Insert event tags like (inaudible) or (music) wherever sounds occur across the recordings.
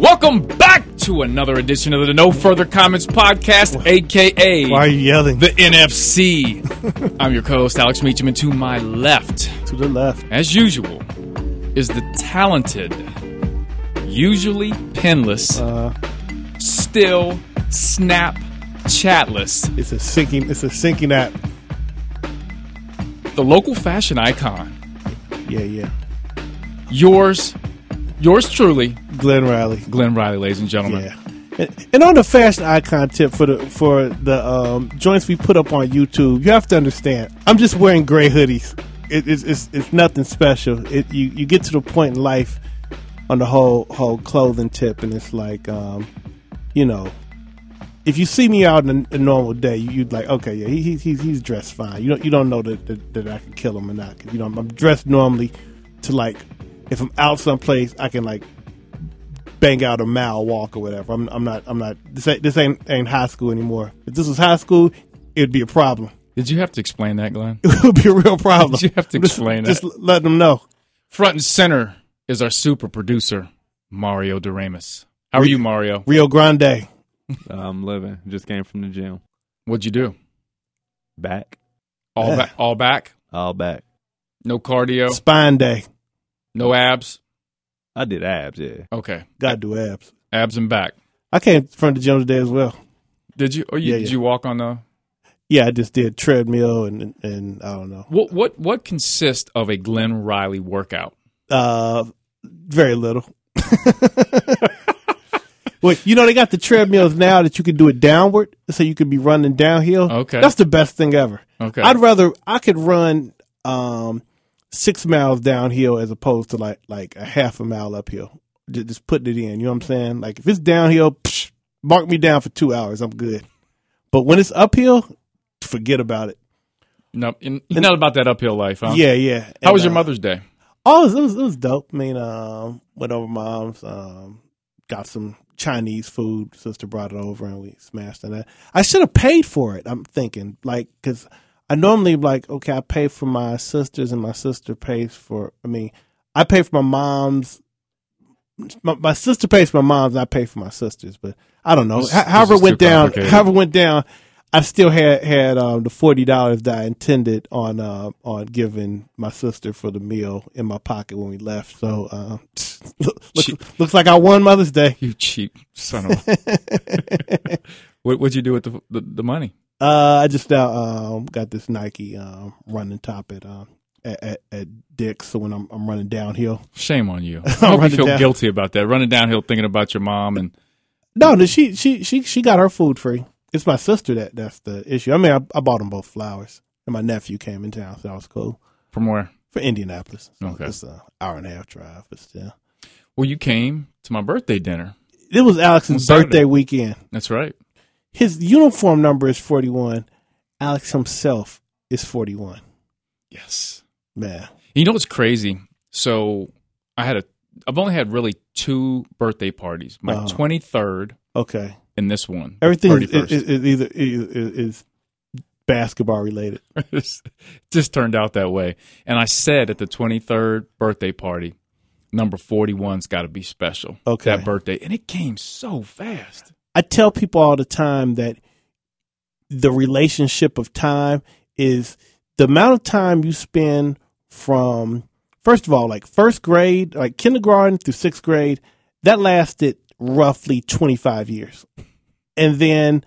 Welcome back to another edition of the No Further Comments podcast, aka Why are you yelling? the NFC. (laughs) I'm your co-host Alex Meacham, and to my left, to the left. as usual, is the talented, usually penless, Uh, still snap chatless, it's a sinking. It's a sinking app. the local fashion icon. Yeah, yeah. Yours, yours truly, Glenn Riley. Glenn Riley, ladies and gentlemen. Yeah. And, and on the fashion icon tip for the for the um, joints we put up on YouTube, you have to understand. I'm just wearing gray hoodies. It, it's, it's it's nothing special. It you you get to the point in life on the whole whole clothing tip, and it's like, um, you know, if you see me out in a, a normal day, you, you'd like, okay, yeah, he, he, he's he's dressed fine. You don't you don't know that that, that I can kill him or not. you know, I'm, I'm dressed normally to like, if I'm out someplace, I can like bang out a mile walk or whatever. I'm I'm not I'm not this ain't this ain't ain't high school anymore. If this was high school, it'd be a problem. Did you have to explain that, Glenn? (laughs) It would be a real problem. Did you have to Just- explain just, that? let them know. Front and center is our super producer, Mario Doremus. How are you, Mario? Rio Grande. I'm living. Just came from the gym. What'd you do? Back. All back, all back, All back. no cardio, Spine day. No abs. I did abs, yeah. Okay, Gotta do abs. abs and back. I came from the gym today as well. Did you? Or you Yeah, did yeah. you walk on the? Yeah, I just did treadmill and and, and I don't know. What what what consists of a Glenn Riley workout? Uh, very little. (laughs) well, you know they got the treadmills now that you can do it downward, so you could be running downhill. Okay. that's the best thing ever. Okay, I'd rather I could run um six miles downhill as opposed to like like a half a mile uphill. Just, just putting it in. You know what I'm saying? Like if it's downhill, psh, mark me down for two hours. I'm good. But when it's uphill, forget about it. no, not about that uphill life, huh? Yeah, yeah. How And, was your uh, Mother's Day? Oh, it was, it was, it dope. I mean, um, went over mom's, um, got some Chinese food. Sister brought it over and we smashed on that. I should have paid for it. I'm thinking like, cause I normally like, okay, I pay for my sisters and my sister pays for, I mean, I pay for my mom's, my, my sister pays for my mom's, I pay for my sisters, but I don't know. This- Ho- this however it went down, however it went down, I still had had um, the forty dollars that I intended on uh, on giving my sister for the meal in my pocket when we left. So uh, (laughs) look, look, looks like I won Mother's Day. You cheap son of. a... (laughs) (laughs) what what'd you do with the the, the money? Uh, I just now um, got this Nike um, running top at, um, at at at Dick's. So when I'm I'm running downhill, Shame on you. (laughs) I hope you feel down. guilty about that. Running downhill, thinking about your mom, and no, no, she she she she got her food free. It's my sister that that's the issue. I mean, I, I bought them both flowers, and my nephew came in town, so that was cool from where? for Indianapolis. So Okay. it's an hour and a half drive, but still. Well, you came to my birthday dinner. It was Alex's birthday weekend. That's right. His uniform number is 41. Alex himself is 41. Yes. Man. You know what's crazy? So I had a. I've only had really two birthday parties. My Uh-huh. twenty third Okay. and this one. Everything is, is, is either is, is basketball related. (laughs) It just turned out that way. And I said at the 23rd birthday party, number 41's got to be special. Okay. That birthday. And it came so fast. I tell people all the time that the relationship of time is the amount of time you spend from first of all, like first grade, like kindergarten through sixth grade, that lasted roughly 25 years. And then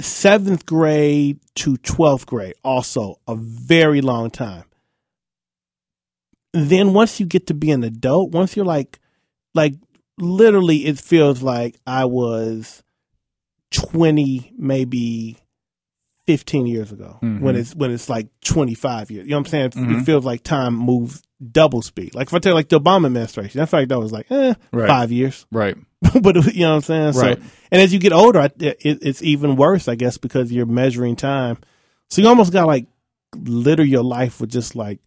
seventh grade to 12th grade, also a very long time. Then once you get to be an adult, once you're like, like literally, it feels like I was 20, maybe 15 years ago Mhm. when it's, when it's like 25 years. You know what I'm saying? It- Mhm. It feels like time moves double speed. Like if I tell you like the Obama administration, I feel like that was like, eh, Right. five years. Right. (laughs) but you know what I'm saying? Right. So, and as you get older, I, it, it's even worse, I guess, because you're measuring time. So you almost got like litter your life with just like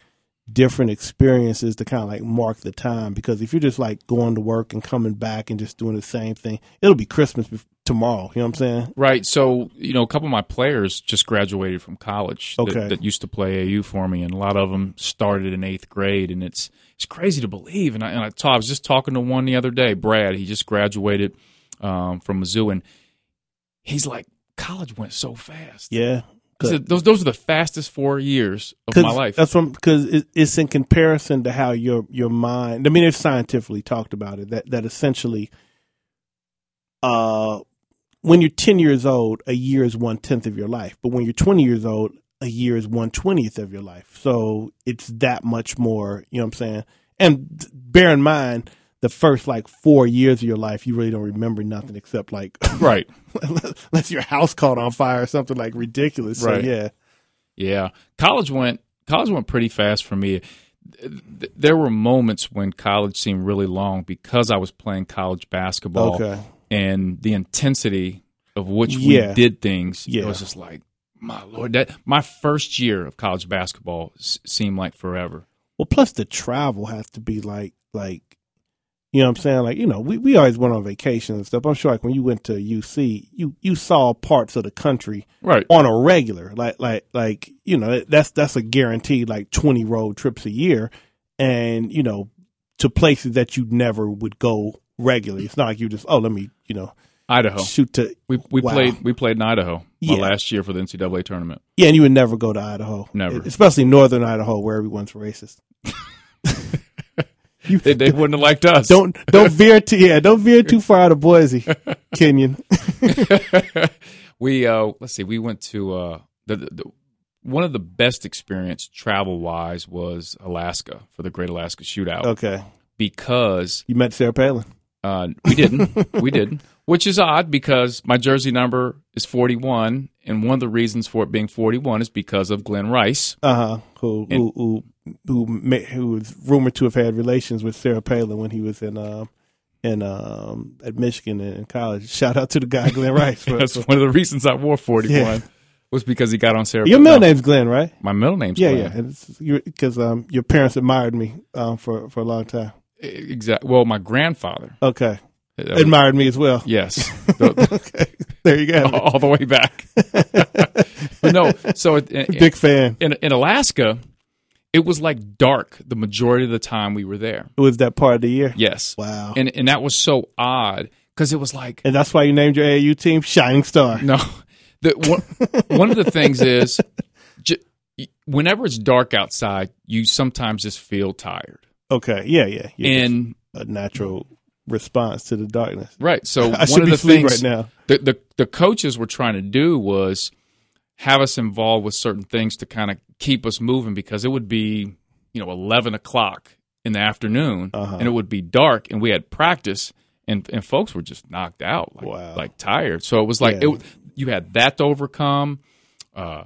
different experiences to kind of like mark the time. Because if you're just like going to work and coming back and just doing the same thing, it'll be Christmas tomorrow. You know what I'm saying? Right. So, you know, a couple of my players just graduated from college that- Okay. that, used to play AU for me, and a lot of them started in eighth grade. And it's it's crazy to believe. And I, and I, I was just talking to one the other day, Brad. He just graduated um, from Mizzou, and he's like, college went so fast. Yeah. Said, those those are the fastest four years of my life. That's because it, it's in comparison to how your your mind. I mean, it's scientifically talked about it that that essentially, uh, when you're ten years old, a year is one tenth of your life, but when you're twenty years old, a year is one twentieth of your life. So it's that much more. You know what I'm saying? And bear in mind, the first like four years of your life, you really don't remember nothing except like (laughs) right. unless your house caught on fire or something like ridiculous. So, Right. yeah. Yeah, college went college went pretty fast for me. There were moments when college seemed really long because I was playing college basketball Okay. and the intensity of which Yeah. we did things. Yeah. It was just like, my lord, that my first year of college basketball s- seemed like forever. Well, plus the travel has to be like like you know what I'm saying? Like, you know, we, we always went on vacation and stuff. I'm sure like when you went to UC, you you saw parts of the country Right. on a regular. Like like like, you know, that's that's a guaranteed like 20 road trips a year and, you know, to places that you never would go regularly. It's not like you just, oh, let me, you know, Idaho. shoot to We we Wow. played we played in Idaho Yeah. last year for the NCAA tournament. Yeah, and you would never go to Idaho. Never. Especially northern Idaho where everyone's racist. (laughs) They, they wouldn't have liked us. Don't don't (laughs) veer too yeah, don't veer too far out of Boise, (laughs) Kenyon. (laughs) we uh let's see we went to uh the, the, the one of the best experience travel wise was Alaska for the Great Alaska Shootout Okay. because You met Sarah Palin. uh we didn't we didn't which is odd because my jersey number is 41 and one of the reasons for it being 41 is because of Glen Rice Uh huh. Who who who who, ma- who was rumored to have had relations with Sarah Palin when he was in um in um at Michigan in college. Shout out to the guy Glen Rice. For, (laughs) that's for- one of the reasons I wore 41 Yeah. was because he got on Sarah your no, middle name's Glenn, right? my middle name's Yeah, Glenn. yeah. Because um your parents admired me um for for a long time. exactly well my grandfather Okay. Admired me as well. yes (laughs) okay. (laughs) There you go. (laughs) all the way back. (laughs) but no, so it, in, Big fan. in in Alaska, it was like dark the majority of the time we were there. It was that part of the year. Yes, Wow. and and that was so odd because it was like And that's why you named your AAU team Shining Star. no, the one, one of the things is, j- whenever it's dark outside, you sometimes just feel tired, Okay. Yeah, yeah. yeah. and a natural response to the darkness. right. So (laughs) I one should of be the things right now. the, the the coaches were trying to do was have us involved with certain things to kind of keep us moving because it would be you know 11 o'clock in the afternoon Uh-huh. and it would be dark and we had practice and and folks were just knocked out like, Wow. like tired so it was like Yeah. it, you had that to overcome uh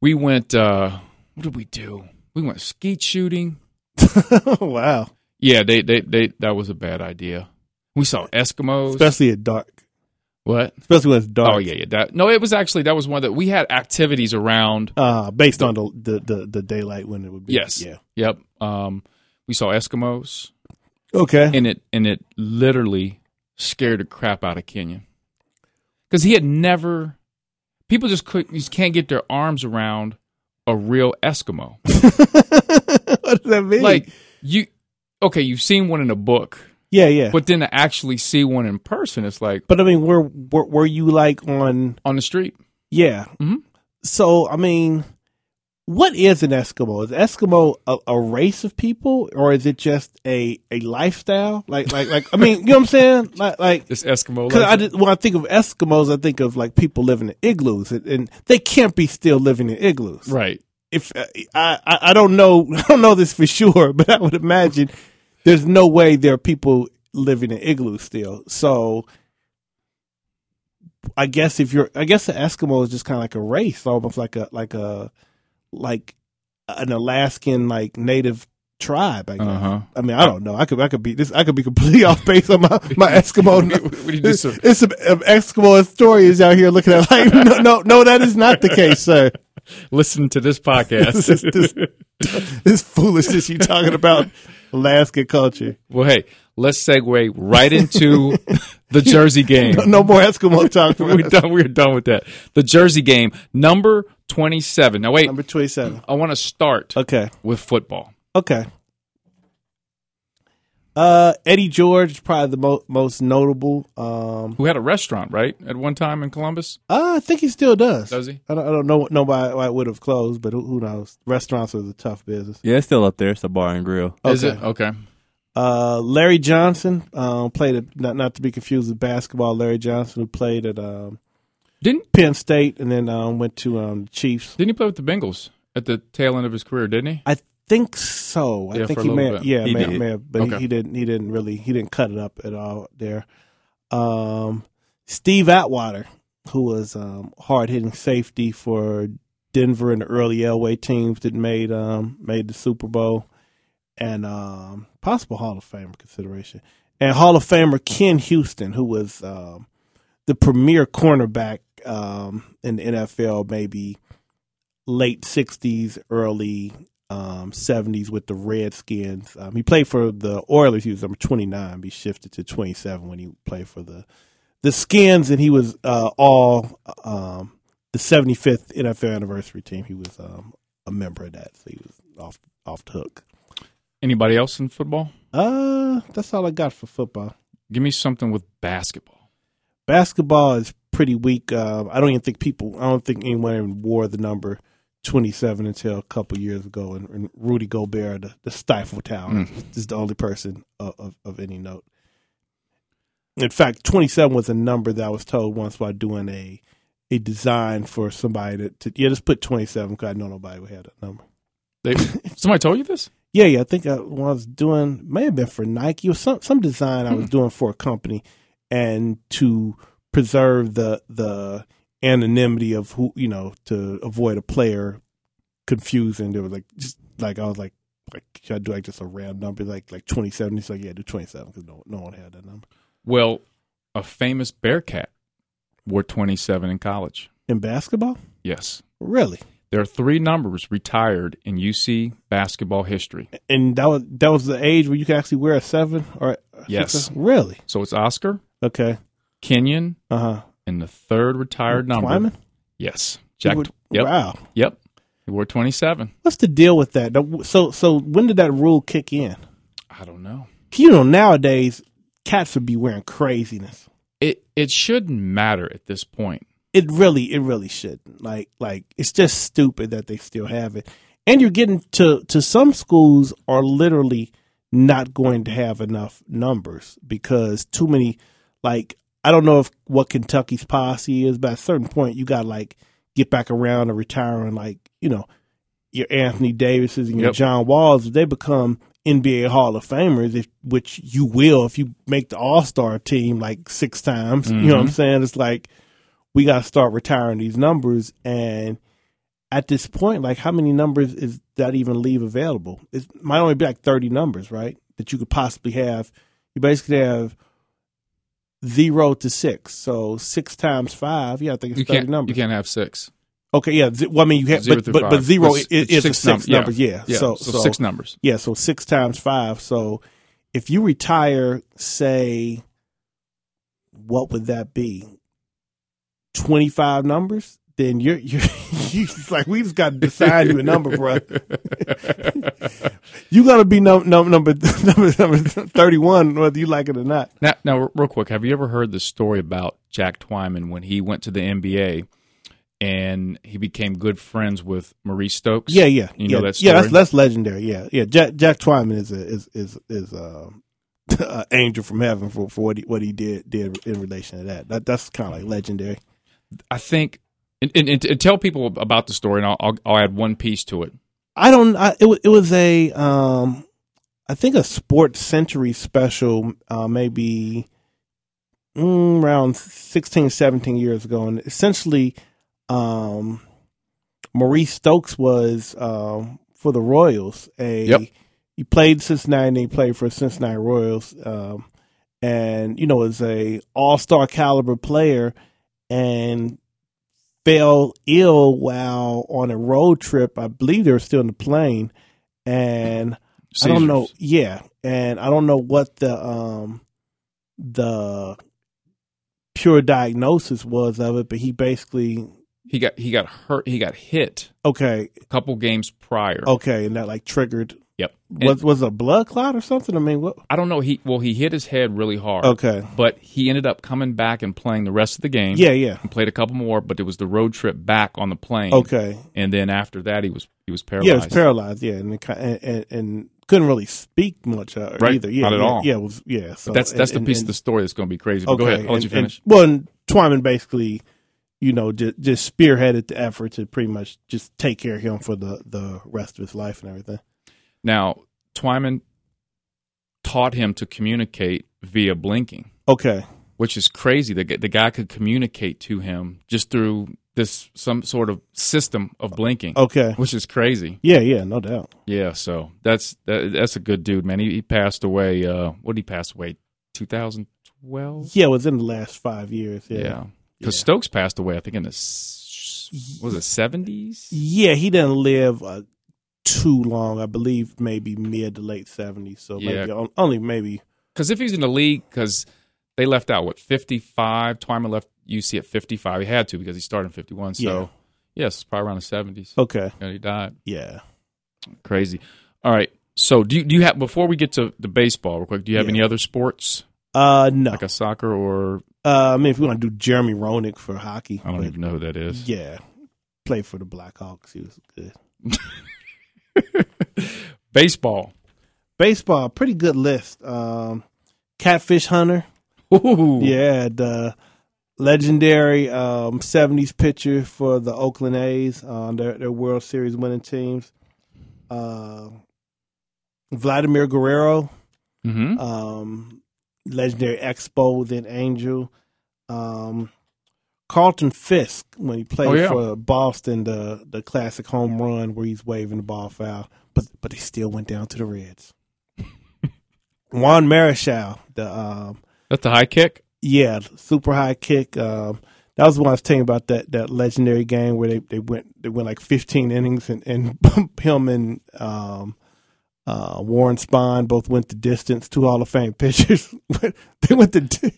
we went uh what did we do we went skeet shooting (laughs) wow. yeah they they they that was a bad idea we saw eskimos Especially at dark. what Especially when it's dark. Oh yeah, yeah. That no, it was actually that was one that we had activities around. Uh, based on the, the, the, the daylight when it would be. Yes. Yeah. Yep. Um, we saw Eskimos, Okay. and it and it literally scared the crap out of Kenyon because he had never. People just could just can't get their arms around a real Eskimo. (laughs) what does that mean? Like you, okay, you've seen one in a book, yeah, yeah. But, then to actually see one in person, it's like But I mean, were, were were you like on? on the street. Yeah. Mhm. So I mean, what is an Eskimo? Is Eskimo a, a race of people, or is it just a a lifestyle? Like like like I mean, you know what I'm saying? (laughs) Like like This Eskimo. Because I did, when I think of Eskimos, I think of like people living in igloos, and, and they can't be still living in igloos. right. If uh, I, I, I don't know, (laughs) I don't know this for sure, (laughs) but I would imagine there's no way there are people living in igloos still. So I guess if you're, I guess the Eskimo is just kind of like a race, almost like a like a like an Alaskan like native tribe. I guess. Uh huh. I mean, I don't know. I could I could be this. I could be completely (laughs) off base on my my Eskimo. (laughs) What do you do, sir? It's some Eskimo historians out here looking at like (laughs) no no no that is not the case, sir. Listen to this podcast. (laughs) This, is- this, this foolishness you talking about Alaska culture. Well, hey, let's segue right into the Jersey game. No more Eskimo talk. for (laughs) We're done. We're done with that. The Jersey game, number twenty-seven. Now, wait. Number twenty seven. I want to start Okay. with football. Okay. Uh, Eddie George is probably the mo- most notable. Um, Who had a restaurant, right, at one time in Columbus? uh, I think he still does. Does he? I don't, I don't know. know why why it would have closed, but who, who knows? Restaurants was a tough business. Yeah, it's still up there. It's a bar and grill. Is Okay. it? Okay. Uh, Larry Johnson um, played at not not to be confused with basketball. Larry Johnson who played at um, Didn't Penn State and then um, went to um, Chiefs. didn't he play with the Bengals at the tail end of his career, didn't he? I think so. I Yeah, think he may, bit. yeah, He may, may have, but Okay. he, he didn't. He didn't really. He didn't cut it up at all there. Um, Steve Atwater, who was um, hard hitting safety for Denver and the early Elway teams that made um, made the Super Bowl, and um, possible Hall of Famer consideration, and Hall of Famer Ken Houston, who was um, the premier cornerback um, in the NFL, maybe late '60s, early um, 70s with the Redskins. Um, he played for the Oilers. He was number 29. But he shifted to 27 when he played for the the Skins, and he was uh, all um, the 75th NFL anniversary team. He was um, a member of that, so he was off off the hook. Anybody else in football? Uh, that's all I got for football. Give me something with basketball. Basketball is pretty weak. Uh, I don't even think people. I don't think anyone even wore the number 27 until a couple years ago, and, and Rudy Gobert, the, the Stifle Tower, Mm. is the only person of, of, of any note. In fact, 27 was a number that I was told once while doing a a design for somebody to, to yeah, just put 27 because I know nobody would have that number. They, somebody told you this? Yeah, yeah. I think I, when I was doing, may have been for Nike or some some design I was Hmm. doing for a company, and to preserve the the anonymity of who you know to avoid a player confusing. There was like just like I was like like should I do like just a round number like like twenty seven? He's like yeah, do twenty seven because no no one had that number Well, a famous Bearcat wore 27 in college. in basketball. Yes. Really, There are three numbers retired in UC basketball history. and that was that was the age where you could actually wear a seven or a Yes. six? really So it's Oscar, okay. Kenyon, Uh huh. And the third retired number. Yes. Jack. Would- yep. Wow. Yep. He wore 27. What's the deal with that? So, so when did that rule kick in? I don't know. You know, nowadays cats would be wearing craziness. It it shouldn't matter at this point. It really, it really shouldn't. Like, like it's just stupid that they still have it. And you're getting to to some schools are literally not going to have enough numbers because too many. Like, I don't know if what Kentucky's policy is, but at a certain point, you got to like get back around to retiring. Like, you know, your Anthony Davises and your Yep. John Walls, they become NBA Hall of Famers, if, which you will if you make the All Star team like six times. You know what I'm mm-hmm. saying? It's like we got to start retiring these numbers. And at this point, like how many numbers is that even leave available? It might only be like 30 numbers, right? That you could possibly have. You basically have zero to six. So six times five, yeah, I think it's You 30 numbers. you can't have six. Okay, yeah. z- Well, I mean, you have, but, but, but zero It's- is, it's is a six six num- yeah. Yeah. Yeah. So, so, so six numbers. yeah, so six times five. So if you retire, say, what would that be? Twenty five numbers? Then you're (laughs) you're (laughs) just like we just got to decide you a number, bro. (laughs) You gotta be num- num- number (laughs) number number thirty one, whether you like it or not. Now, now, real quick, have you ever heard the story about Jack Twyman when he went to the NBA and he became good friends with Maurice Stokes? Yeah, yeah, You yeah, know that yeah. That's that's legendary. Yeah, yeah. Jack Jack Twyman is a is is is uh, a, a angel from heaven for, for what he what he did did in relation to that. That that's kind of like legendary. I think, and, and, and, tell people about the story, and I'll, I'll, I'll add one piece to it. I don't. I, it was it was a um, I think a Sports Century special, uh, maybe mm, around 16, 17 years ago, and essentially, um, Maurice Stokes was um, for the Royals. A Yep. he played Cincinnati, and he played for Cincinnati Royals, um, and you know was a All Star caliber player, and fell ill while on a road trip. I believe they were still in the plane, and I don't know. Yeah, and I don't know what the um the pure diagnosis was of it, but he basically He got he got hurt. He got hit okay, a couple games prior. okay, and that like triggered. Yep. And Was was a blood clot or something? I mean, what? I don't know. He well, he hit his head really hard. Okay. But he ended up coming back and playing the rest of the game. Yeah, yeah. And played a couple more, but it was the road trip back on the plane. Okay. And then after that, he was he was paralyzed. Yeah, it was paralyzed. Yeah, and and, and, and couldn't really speak much uh, Right, either. Yeah, not at yeah, all. Yeah, was yeah. So That's that's and- the piece of the story that's going to be crazy. But Okay, go ahead. I'll let you finish. well, and Twyman basically, you know, just, just spearheaded the effort to pretty much just take care of him for the the rest of his life and everything. Now, Twyman taught him to communicate via blinking, Okay. which is crazy. The, the guy could communicate to him just through this some sort of system of blinking, Okay. which is crazy. Yeah, yeah, no doubt. Yeah, so that's that, that's a good dude, man. He, he passed away. Uh, what did he pass away? 2012. Yeah, it was in the last five years. Yeah. Yeah, because Yeah. Stokes passed away. I think in the was it 70s. Yeah, he didn't live uh, too long. I believe maybe mid to late seventies. So Yeah. maybe only maybe. Because if he's in the league, because they left out what 55. Twyman left UC at 55. He had to because he started in 51. So Yeah. yes, it's probably around the 70s. Okay. And he died. Yeah. Crazy. All right. So do you, do you have before we get to the baseball real quick? Do you have Yeah. any other sports Uh, no. like a soccer or Uh, I mean, if we want to do Jeremy Roenick for hockey, I don't but even know who that is. Yeah, played for the Blackhawks. He was good. (laughs) (laughs) Baseball. Baseball, pretty good list. Um, Catfish Hunter, Ooh. yeah, the legendary um, '70s pitcher for the Oakland A's, uh, their, their World Series winning teams. Uh, Vladimir Guerrero, Mm-hmm. um, legendary Expo, then Angel. Um, Carlton Fisk when he played Oh, yeah. for Boston, the the classic home run where he's waving the ball foul, but but they still went down to the Reds. (laughs) Juan Marichal, the um, That's a high kick. yeah, super high kick. Um, that was the one I was telling about that that legendary game where they, they went they went like 15 innings and and (laughs) him and um, uh, Warren Spahn both went the distance. Two Hall of Fame pitchers. (laughs) they went the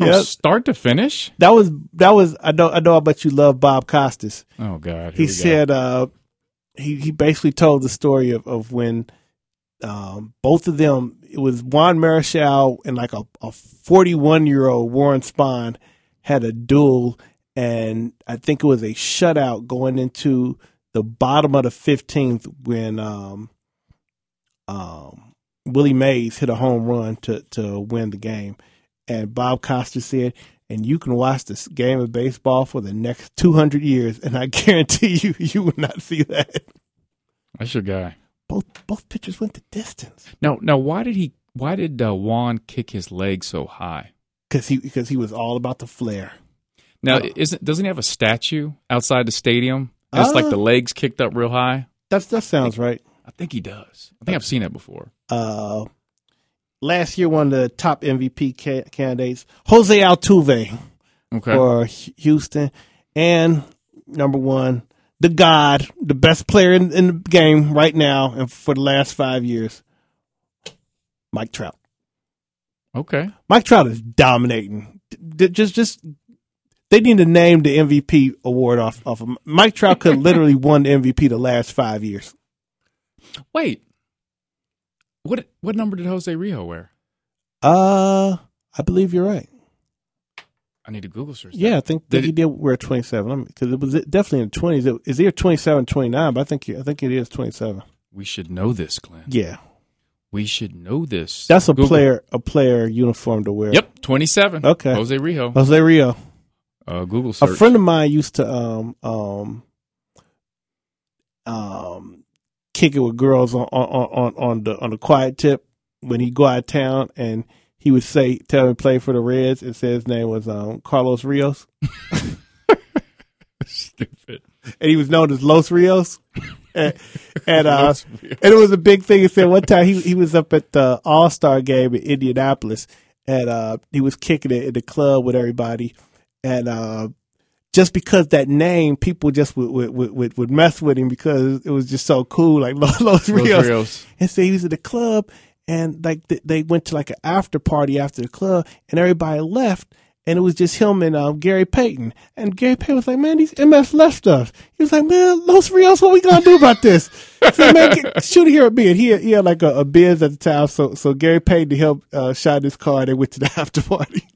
From yeah. start to finish. That was that was I know I know I bet you love Bob Costas. Oh God. He we go. said uh, he he basically told the story of of when um, both of them it was Juan Marichal and like a a 41 year old Warren Spahn had a duel and I think it was a shutout going into the bottom of the 15th when um um Willie Mays hit a home run to to win the game and Bob Costas said and you can watch this game of baseball for the next 200 years and I (laughs) guarantee you you will not see that That's your guy. both both pitchers went the distance Now, now, why did he? Why did uh, Juan kick his leg so high? cuz he because he was all about the flair Now, Oh. isn't doesn't he have a statue outside the stadium? It's like Uh. the legs kicked up real high. that's that sounds right I think he does. I think I've seen that before. uh, last year one of the top MVP ca- candidates, Jose Altuve Okay. for H- Houston, and number one, the God, the best player in, in the game right now and for the last five years, Mike Trout. okay. Mike Trout is dominating. D- just, just they need to name the MVP award off off of Mike Trout. Could literally won the MVP the last five years. Wait. What what number did Jose Rio wear? Uh, I believe you're right. I need to Google search. that. Yeah, I think, Did he it- did wear 27 because it was definitely in the 20s. It, it's either 27 29, but I think I think it is 27. We should know this, Glenn. Yeah. We should know this. That's a Google. player a player uniform to wear. Yep, twenty seven. Okay. Jose Rio. Jose Rio. Uh, Google search. A friend of mine used to um um um kick it with girls on on on, on the on the quiet tip when he go out of town and he would say tell him to play for the Reds and say his name was um Carlos Rios (laughs) Stupid. and he was known as Los Rios. (laughs) and and, uh, and it was a big thing. He said one time he he was up at the All Star game in Indianapolis, and uh, he was kicking it in the club with everybody, and uh, just because that name, people just would would, would, would mess with him because it was just so cool, like (laughs) Los, Los Rios. Rios. And so he was at the club, and like th- they went to like an after party after the club, and everybody left. and it was just him and um, Gary Payton. And Gary Payton was like, "Man, these MS left us." He was like, "Man, Los Rios, what we gonna do about this?" (laughs) Said, "Man, get, shoot here a bid." He had, he had like a, a biz at the time, so so Gary Payton to help uh, shot his car. They went to the (laughs) after party.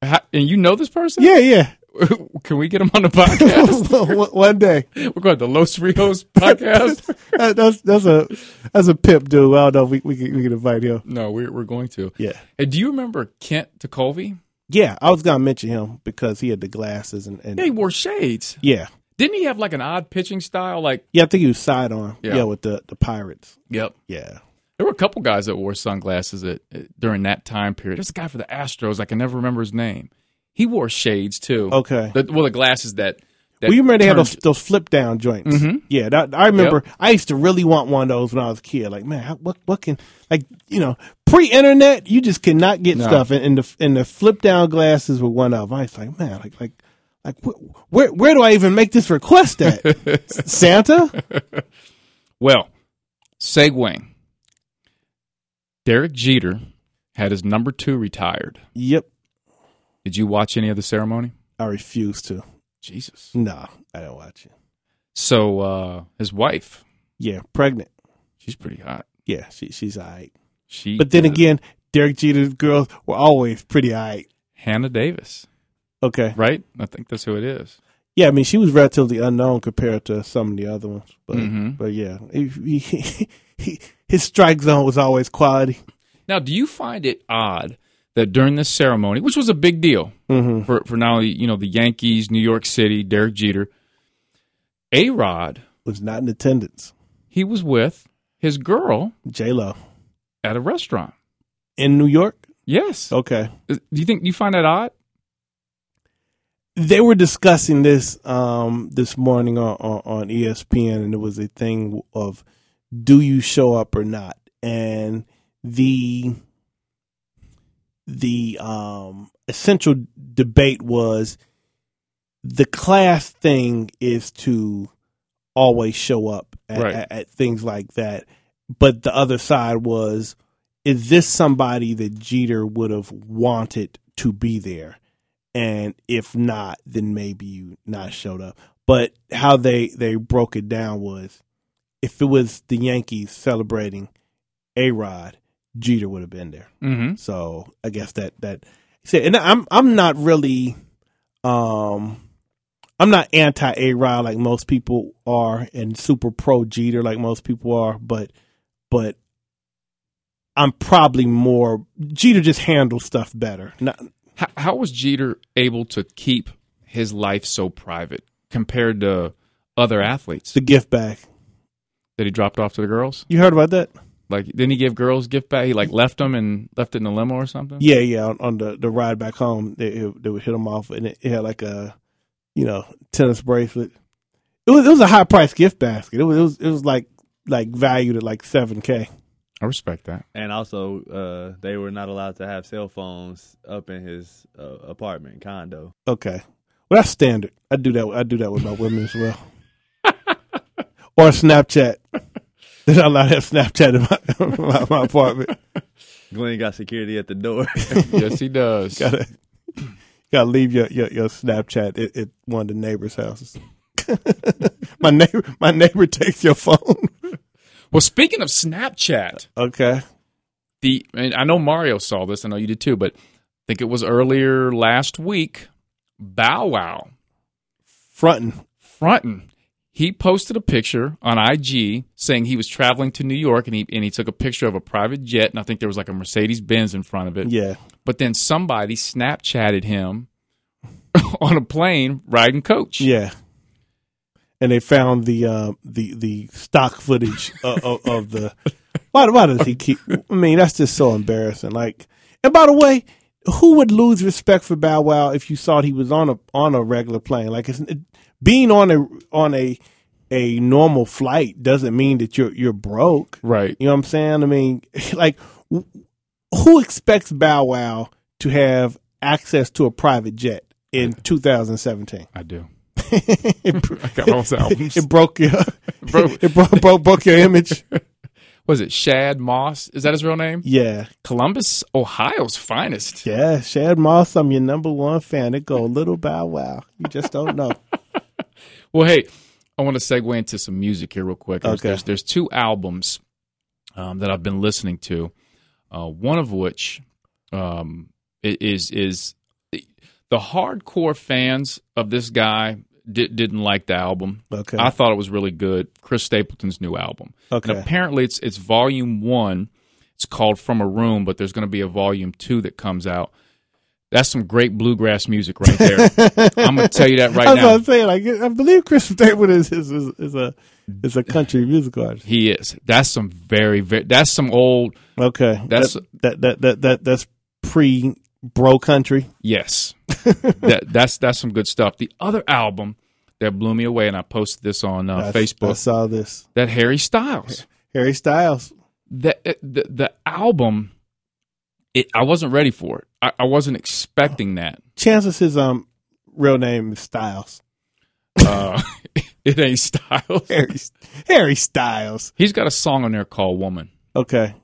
How- and you know this person? Yeah, yeah. (laughs) Can we get him on the podcast? (laughs) One- day, We're going to the Los Rios podcast. (laughs) That- that's that's a that's a pimp dude. I don't know if we we can, we can invite him. no, we're we're going to. Yeah. Hey, do you remember Kent Tekulve? Yeah, I was gonna mention him because he had the glasses and, and Yeah, he wore shades. yeah, Didn't he have like an odd pitching style? Like, yeah. I think he was sidearm. Yeah. Yeah, with the the Pirates. yep. Yeah, There were a couple guys that wore sunglasses at, during that time period. There's a guy for the Astros. I can never remember his name. He wore shades too. Okay. The, well, the glasses that. that well, you remember they had those those flip down joints? Mhm. Yeah, that, I remember. I used to really want one of those when I was a kid. Like, man, what what can like you know pre internet, you just cannot get No. stuff, and, and the and the flip down glasses were one of. them. I was like, man, like like like wh- where where do I even make this request at? (laughs) Santa? Well, segueing. Derek Jeter had his number two retired. Yep, Did you watch any of the ceremony? I refuse to. Jesus. No, I don't watch it. So uh, his wife, Yeah, pregnant. she's pretty hot. Yeah, she she's alright. She, But then again, Derek Jeter's girls were always pretty alright. Hannah Davis, Okay. right? I think that's who it is. Yeah, I mean, she was relatively unknown compared to some of the other ones, but Mhm. but yeah, he, he, (laughs) he, his strike zone was always quality. Now, do you find it odd that during this ceremony, which was a big deal Mm-hmm. for for not only you know the Yankees, New York City, Derek Jeter, A Rod, Was not in attendance. he was with his girl J Lo at a restaurant. in New York. Yes. Okay, Do you think you find that odd? they were discussing this um this morning on, on on ESPN, and it was a thing of do you show up or not, and the the um essential debate was the class thing is to always show up at, Right. at, at things like that, but the other side was is this somebody that Jeter would have wanted to be there? and if not, then maybe you not showed up. But how they they broke it down was, if it was the Yankees celebrating a Rod, Jeter would have been there. Mm-hmm. So I guess that that said, and I'm I'm not really, um, I'm not anti A Rod like most people are, and super pro Jeter like most people are, but but I'm probably more Jeter just handles stuff better. Not, How, how was Jeter able to keep his life so private compared to other athletes the gift bag. that he dropped off to the girls? You heard about that? Like, didn't he give girls gift bag? He like left them and left it in the limo or something. Yeah, yeah. On, on the, the ride back home, they they would hit them off, and it, it had like a, you know, tennis bracelet. It was it was a high price gift basket. It was it was it was like like valued at like seven k. I respect that. And also, uh, they were not allowed to have cell phones up in his uh, apartment condo. Okay, well that's standard. I do that. I do that with my women as well. (laughs) or Snapchat. They're not allowed to have Snapchat in my, (laughs) my, my apartment. Glenn got security at the door. (laughs) yes, he does. Gotta gotta leave your your, your Snapchat at, at one of the neighbors' houses. (laughs) my neighbor my neighbor takes your phone. Well, speaking of Snapchat, Okay. the and I know Mario saw this. I know you did too, but I think it was earlier last week. Bow Wow Fronting. fronting. He posted a picture on IG saying he was traveling to New York and he and he took a picture of a private jet and I think there was like a Mercedes Benz in front of it. Yeah. But then somebody Snapchatted him (laughs) on a plane riding coach. Yeah. And they found the uh, the the stock footage (laughs) of, of, of the. Why, why does he keep? I mean, that's just so embarrassing. Like, and by the way, who would lose respect for Bow Wow if you saw he was on a on a regular plane? Like, it's, it, being on a on a a normal flight doesn't mean that you're you're broke. Right. You know what I'm saying? I mean, (laughs) like, who expects Bow Wow to have access to a private jet in 2017? I do. it, (laughs) (laughs) I got all albums. it broke your Bro. it broke, broke broke your image. Was it Shad Moss? Is that his real name? Yeah, Columbus, Ohio's finest. yeah. Shad Moss, I'm your number one fan. It go a little bow wow. You just don't know. Well, hey, I want to segue into some music here real quick. There's, Okay. there's, there's two albums um, that I've been listening to. Uh, one of which um, is is the hardcore fans of this guy di- didn't like the album. Okay. I thought it was really good. Chris Stapleton's new album. Okay. And apparently it's it's volume one. It's called From a Room, but there's going to be a volume two that comes out. That's some great bluegrass music right there. I'm going to tell you that right (laughs) I was now. gonna say, like, I believe Chris Stapleton is is, is, is a is a country musical artist. He is. That's some very, very. That's some old. Okay, That's- that that that that, that that's pre bro country. Yes, (laughs) that that's that's some good stuff. The other album that blew me away, and I posted this on uh, I- I saw this. that Harry Styles. Harry Styles. The the, the album. It, I wasn't ready for it. I, I wasn't expecting that. Chances his um real name is Styles. Uh, (laughs) it ain't Styles. Harry Harry Styles. He's got a song on there called "Woman," Okay,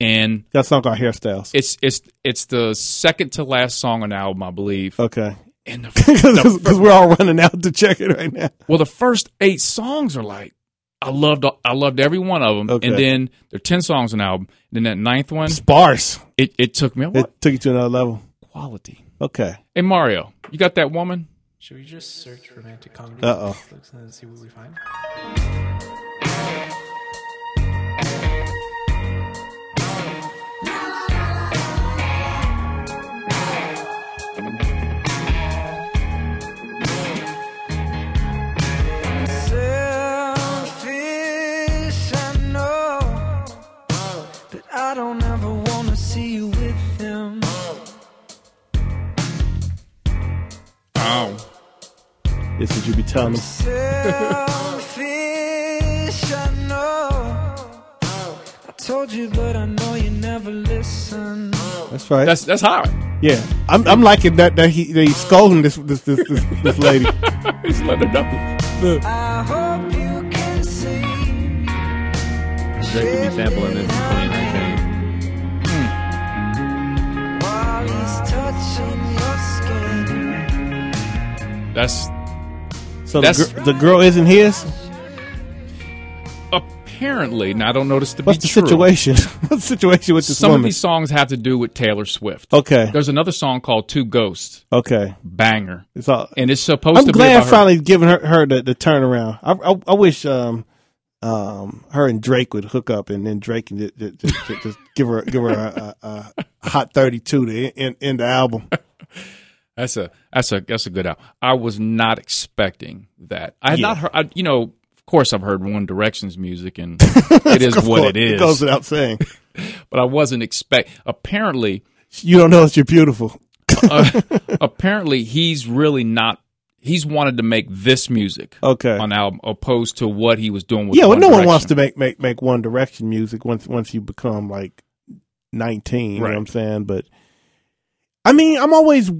and a song called Hairstyles. it's it's it's the second to last song on the album, I believe. Okay, And because (laughs) we're all running out to check it right now. Well, the first eight songs are like I loved. I loved every one of them, Okay. and then there are ten songs on the album. And then that ninth one, Sparse. it, it took me It took you to another level. quality. Okay. Hey Mario, you got that woman? Should we just search romantic comedy? Uh-oh. on Netflix and see what we find? Is what you be telling them. Selfish, I know. I told you, but I know you never listen. That's right. that's that's hot. yeah. I'm I'm liking that that he that he's scolding this this this this, this lady. (laughs) He's letting it know. I hope you can see. Drake could be sampling this in 2019. Hmm. While he's touching your skin. That's So the, gir- the girl isn't his. apparently. Now I don't notice to What's the true. situation? (laughs) What's the situation with this Some of these songs have to do with Taylor Swift. okay. There's another song called Two Ghosts, Okay. banger, It's all. and it's supposed I'm to be glad her. finally giving her her the, the turnaround. I, I I wish um um her and Drake would hook up and then Drake can just, just, just, just give her give her a, a, a hot thirty two to end, end the album. That's a that's a that's a good album. I was not expecting that. I had Yeah. not heard. I, you know, of course, I've heard One Direction's music, and (laughs) it is what it is. it goes without saying. (laughs) but I wasn't expect. Apparently, You don't know that you're beautiful. (laughs) uh, apparently, he's really not. He's wanted to make this music Okay. on album, opposed to what he was doing with. Yeah, well, no one wants to make, make make One Direction music once once you become like nineteen. You know what I'm saying? But I mean, I'm always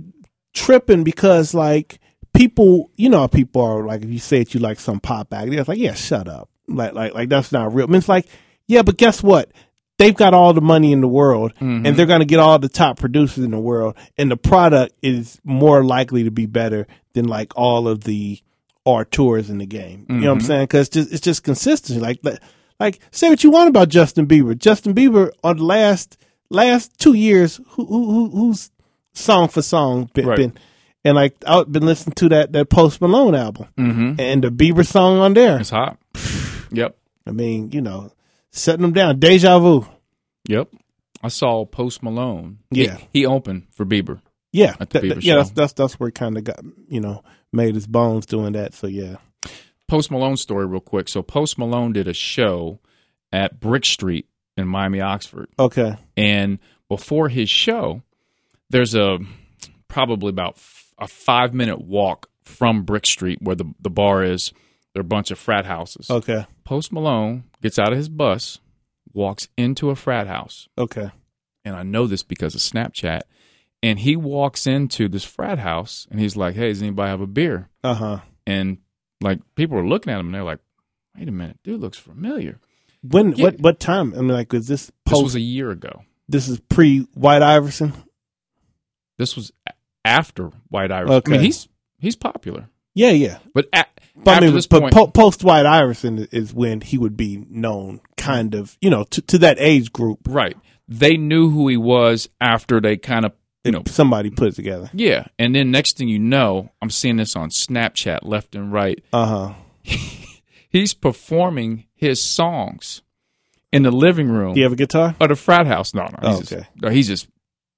tripping because like people, you know, how people are like if you say that you like some pop act, they're like, yeah, shut up, like like like that's not real. I mean, it's like, yeah, but guess what? They've got all the money in the world, and mm-hmm. they're going to get all the top producers in the world, and the product is more likely to be better than like all of the auteurs in the game. You know what I'm mm-hmm. saying? Because just, it's just consistency. Like, like, like, say what you want about Justin Bieber. Justin Bieber on the last last two years, who, who, who who's song for song been, Right. been and like I've been listening to that that Post Malone album Mhm. and the Bieber song on there. It's hot. (sighs) yep, I mean, you know, setting them down. Deja vu. yep. I saw Post Malone. Yeah. he, opened for Bieber. Yeah, At the that- Bieber yeah. show. That's that's that's where kind of got you know made his bones doing that. So yeah. Post Malone story real quick. So Post Malone did a show at Brick Street in Miami, Oxford. Okay. And before his show, there's a probably about f- a five minute walk from Brick Street where the, the bar is. There are a bunch of frat houses. Okay. Post Malone gets out of his bus, walks into a frat house. Okay. And I know this because of Snapchat. And he walks into this frat house and he's like, Hey, does anybody have a beer? Uh huh. And like people are looking at him and they're like, Wait a minute, dude looks familiar. When Yeah. what what time? I mean, like, is this This post? was a year ago. this is pre White Iverson. This was after White Iverson. I Okay. mean, he's he's popular, Yeah, yeah. but a, But after I mean, this but point, po- post White Iverson is when he would be known, kind of, you know, to, to that age group. right? They knew who he was after they kind of you know somebody put it together. yeah, and then next thing you know, I'm seeing this on Snapchat left and right. Uh huh. (laughs) He's performing his songs in the living room Do you have a guitar? of the frat house. No, no, he's Oh, just, okay. no, he's just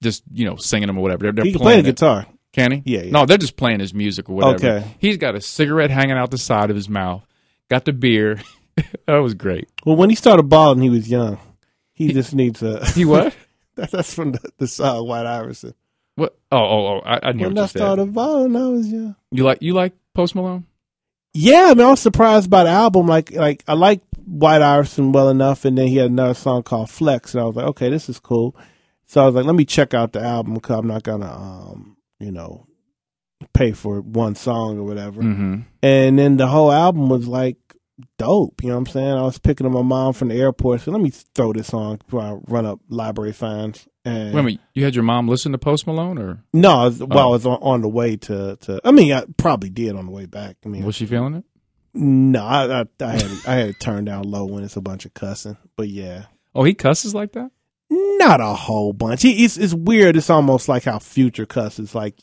just you know singing them or whatever. They're, they're He can play playing the it. guitar. Can he? Yeah, yeah. No, they're just playing his music or whatever. Okay. He's got a cigarette hanging out the side of his mouth. Got the beer. (laughs) that was great. Well, when he started balling, he was young. He just needs a. He what? (laughs) That- That's from the, the song White Iverson. what? Oh, oh, oh! I, I knew When I started balling, I was young. You like you like Post Malone? Yeah, I mean, I was surprised by the album. Like, like I like White Iverson well enough, and then he had another song called Flex, and I was like, okay, this is cool. So I was like, let me check out the album because I'm not gonna, um, you know, pay for one song or whatever. Mm-hmm. And then the whole album was like dope. You know what I'm saying? I was picking up my mom from the airport, so let me throw this on before I run up library fines. And Wait a minute. You had your mom listen to Post Malone, or no, I was, well, Oh. I was on, on the way to, to. I mean, I probably did on the way back. I mean, was she feeling it? no, I, I, I had I had it turned down low when it's a bunch of cussing. But yeah, Oh, he cusses like that. Not a whole bunch. He, it's it's weird. It's almost like how Future cusses. Like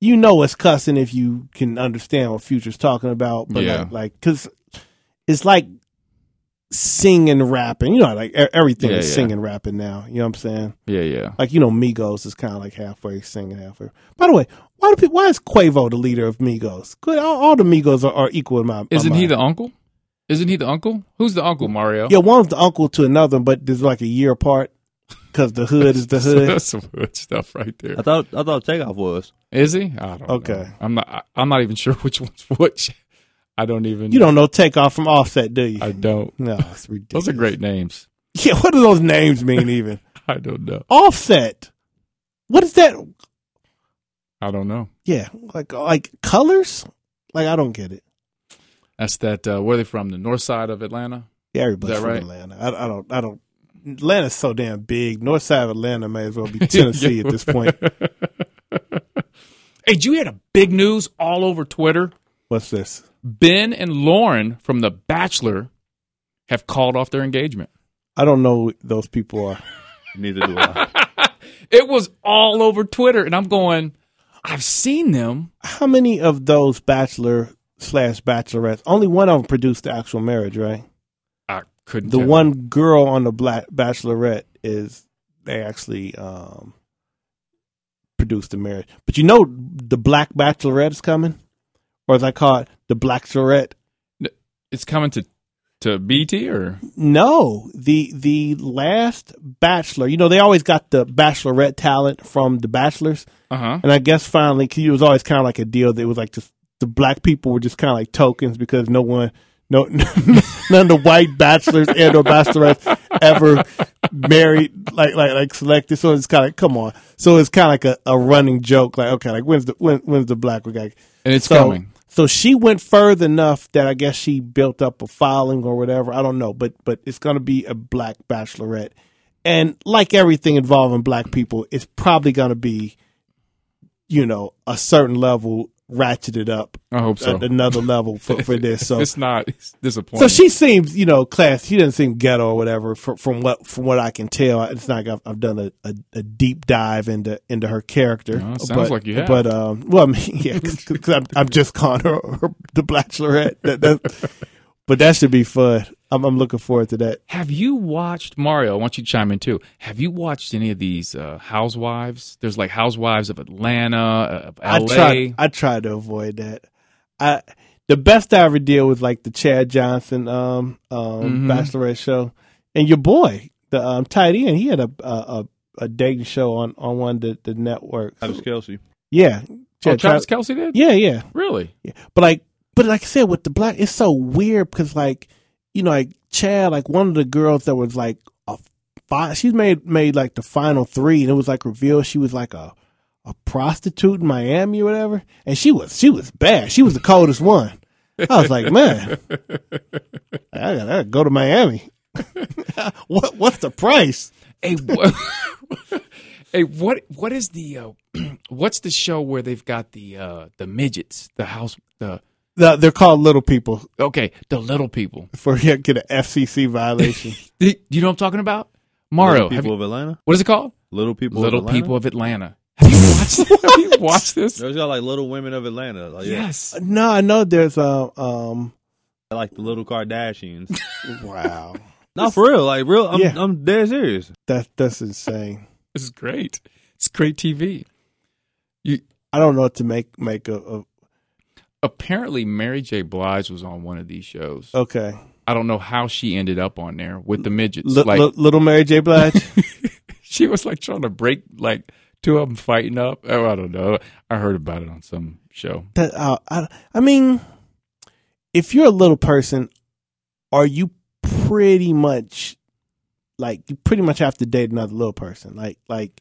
you know, it's cussing if you can understand what Future's talking about. But Yeah. like, like because it's like singing, rapping. You know, like everything Yeah, is yeah. singing, rapping now. You know what I'm saying? Yeah, yeah. Like you know, Migos is kind of like halfway singing, halfway. By the way, why do people? Why is Quavo the leader of Migos? Good, all, all the Migos are, are equal in my. my Isn't he mind. the uncle? Isn't he the uncle? Who's the uncle, Mario? Yeah, one's the uncle to another, but there's like a year apart because the hood is the (laughs) hood. That's (laughs) some hood stuff right there. I thought I thought Takeoff was. Is he? I don't Okay. know. I'm not. I- I'm not even (laughs) sure which one's which. I don't even. You don't know Takeoff from Offset, do you? I don't. no, it's ridiculous. Those are great names. Yeah, what do those names mean even? I don't know. Offset. What is that? I don't know. Yeah, like like colors? Like I don't get it. That's that. Uh, where are they from? The north side of Atlanta. Yeah, everybody's from right? Atlanta. I, I don't. I don't. Atlanta's so damn big. North side of Atlanta may as well be Tennessee at this point. (laughs) Hey, did you hear the big news all over Twitter? What's this? Ben and Lauren from The Bachelor have called off their engagement. I don't know who those people are. (laughs) Neither do I. It was all over Twitter, and I'm going. I've seen them. How many of those bachelor slash bachelorettes? Only one of them produced the actual marriage, right? Couldn't. the one girl on the black bachelorette is they actually um produced the marriage. But you know the black bachelorette is coming? Or as i call it the black bachelorette It's coming to to BT or? No. The the last bachelor you know they always got the bachelorette talent from the bachelors. Uh huh. and i guess finally it was always kind of like a deal that it was like just the black people were just kind of like tokens because no one no (laughs) none of the white bachelors and or bachelorettes ever married like like like selected so it's kind of like, come on so it's kind of like a, a running joke like okay like when's the when, when's the black guy And it's so, coming. so she went further enough that I guess she built up a following or whatever. I don't know, but but it's going to be a black bachelorette, and like everything involving black people, it's probably going to be, you know, a certain level ratcheted up I hope so. at another level for, for (laughs) this. So it's not. It's disappointing. so she seems, you know, class. She doesn't seem ghetto or whatever. From, from what from what I can tell, it's not like I've, I've done a, a, a deep dive into into her character. Oh, sounds but, like you have. But um, well, I mean, (laughs) yeah, because I'm, I'm just calling her, her the Bachelorette. That, that, but that should be fun. I'm, I'm looking forward to that. Have you watched Mario? I want you to chime in too. Have you watched any of these uh, Housewives? There's like Housewives of Atlanta, uh, of I LA. tried. I tried to avoid that. I the best I ever did was like the Chad Johnson um um Mhm. Bachelorette show, and your boy the um tight end he had a a, a, a dating show on on one of the, the networks. Travis Kelce. Yeah, oh, Chad- Travis Tra- Kelce did. Yeah, yeah, Really? yeah. But like, but like I said, with the black, it's so weird because like you know like Chad, like one of the girls that was like a five, she's made made like the final three, and it was like revealed she was like a a prostitute in Miami or whatever, and she was she was bad. She was the coldest one. I was like, man, I gotta, I gotta go to Miami. (laughs) what what's the price? Hey, (laughs) hey, what what is the uh, (clears throat) what's the show where they've got the uh, the midgets, the house, the The, they're called little people okay, the little people. for you get an FCC violation. Do (laughs) you know what I'm talking about? Mario, Little have people you- of Atlanta. what is it called? Little people. Little of Atlanta? People of Atlanta. Have you watched? (laughs) have you watched this? There's got like little women of Atlanta. Like, yeah, Yes. no, I know there's a um. like the little Kardashians. (laughs) Wow, no, for real. Like real. I'm, Yeah. I'm dead serious. that's that's insane. This is great. It's great TV. You I don't know what to make make of. of apparently Mary J. Blige was on one of these shows. okay, I don't know how she ended up on there with the midgets. Li- like li- little Mary J. Blige. (laughs) she was like trying to break like two of them fighting up. Oh, I don't know. I heard about it on some show. that uh, I, I mean, if you're a little person, are you pretty much like you pretty much have to date another little person? Like like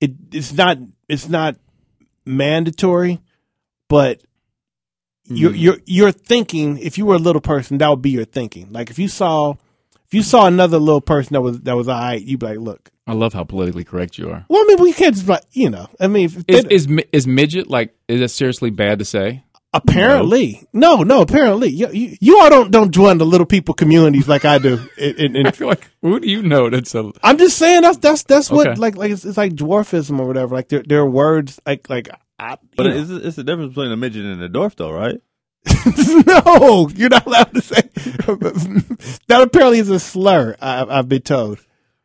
it it's not it's not mandatory, but you're Mhm. you're you're thinking if you were a little person, that would be your thinking. Like if you saw if you saw another little person that was that was all right, you'd be like, look. I love how politically correct you are. Well, I mean, we can't just like you know. I mean, if Is is is midget like is that seriously bad to say? Apparently, no, no. Apparently, you, you, you all don't don't join the little people communities like I do. And, and- and I feel like who do you know that's a I'm just saying that's that's that's what Okay. like like it's, it's like dwarfism or whatever. Like there there are words like like I, But it's, it's the difference between a midget and a dwarf, though, right? (laughs) no, you're not allowed to say (laughs) that. Apparently, is a slur. I, I've been told.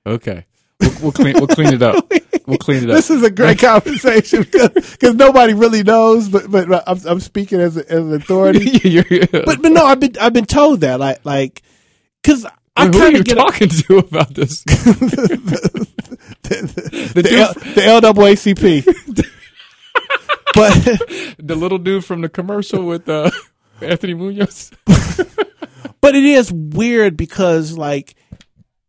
okay. We'll, we'll clean we'll clean it up. We'll clean it up. (laughs) This is a great conversation because nobody really knows, but but uh, I'm, I'm speaking as, a, as an authority. You're- but but no, I've been I've been told that like like because I who are kind you of get talking to about this? the, dude L, the LAACP. But (laughs) the little dude from the commercial with uh, (laughs) Anthony Munoz. (laughs) but it is weird because like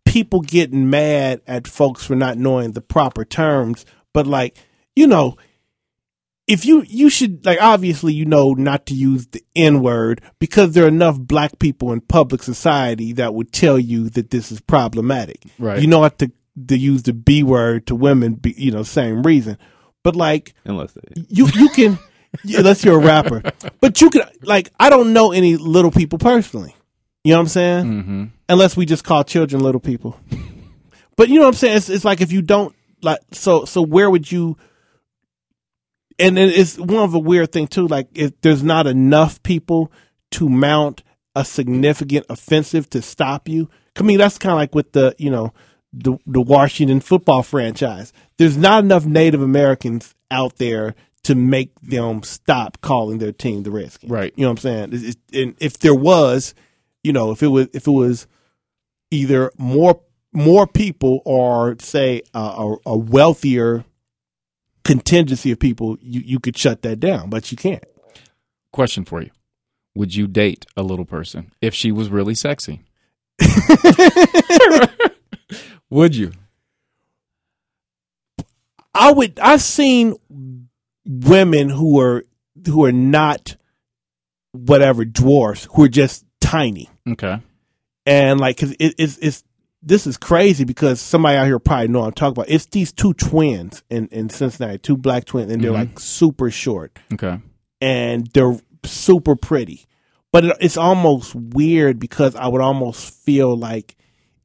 people getting mad at folks for not knowing the proper terms, but like you know. If you you should like obviously you know not to use the N word because there are enough black people in public society that would tell you that this is problematic. Right. You know what to to use the B word to women, be, you know, same reason. But like Unless they. you you can, unless you're a rapper, but you can like I don't know any little people personally. You know what I'm saying? Mm-hmm. Unless we just call children little people. But you know what I'm saying? It's, it's like if you don't like so so where would you? And it- it's one of a weird thing too. Like if there's not enough people to mount a significant offensive to stop you. I mean that's kind of like with the you know the the Washington football franchise. There's not enough Native Americans out there to make them stop calling their team the Redskins. Right. You know what I'm saying? And if there was, you know, if it was if it was either more more people or say a, a wealthier contingency of people, you you could shut that down, but you can't. Question for you: Would you date a little person if she was really sexy? (laughs) (laughs) Would you? I would. I've seen women who are who are not whatever dwarfs who are just tiny Okay. and like because it, it's it's this is crazy because somebody out here probably know what I'm talking about. It's these two twins in in Cincinnati, two black twins, and they're Mhm. like super short Okay. and they're super pretty. But it, it's almost weird because I would almost feel like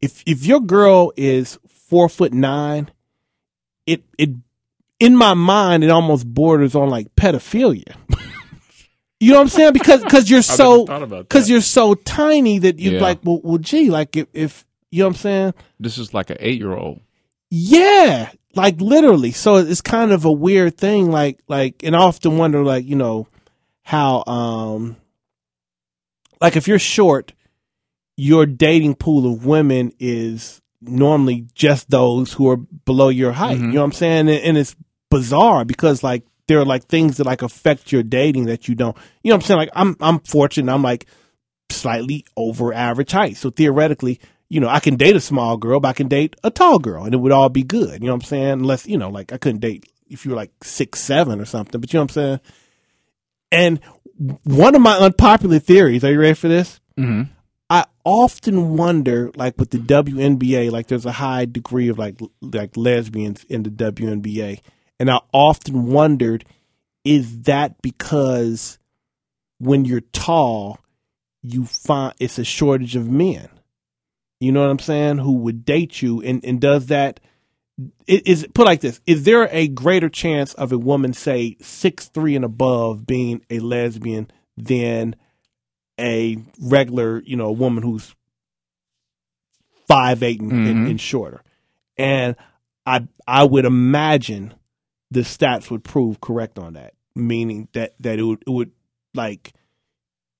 if if your girl is four foot nine, it it in my mind it almost borders on like pedophilia. (laughs) you know what I'm saying? Because because you're (laughs) so because you're so tiny that you're Yeah. like well well gee like if if you know what I'm saying This is like an eight-year-old. yeah, like literally. So it's kind of a weird thing. Like, like, and I often wonder, like, you know, how, um, like if you're short, your dating pool of women is normally just those who are below your height. Mhm. You know what I'm saying? And, and it's bizarre because like there are like things that like affect your dating that you don't. You know what I'm saying? Like I'm, I'm fortunate. I'm like slightly over average height. So theoretically, you know, I can date a small girl, but I can date a tall girl and it would all be good. You know what I'm saying? Unless, you know, like I couldn't date if you were like six, seven or something, but you know what I'm saying? And one of my unpopular theories, are you ready for this? Mm-hmm. Often wonder, like with the WNBA, like there's a high degree of like like lesbians in the WNBA, and I often wondered, is that because when you're tall, you find it's a shortage of men? You know what I'm saying? Who would date you, and and does that? Is put like this: Is there a greater chance of a woman, say six three and above, being a lesbian than a regular, you know, woman who's five eight and, and, Mhm. and shorter. And I I would imagine the stats would prove correct on that, meaning that that it would, it would like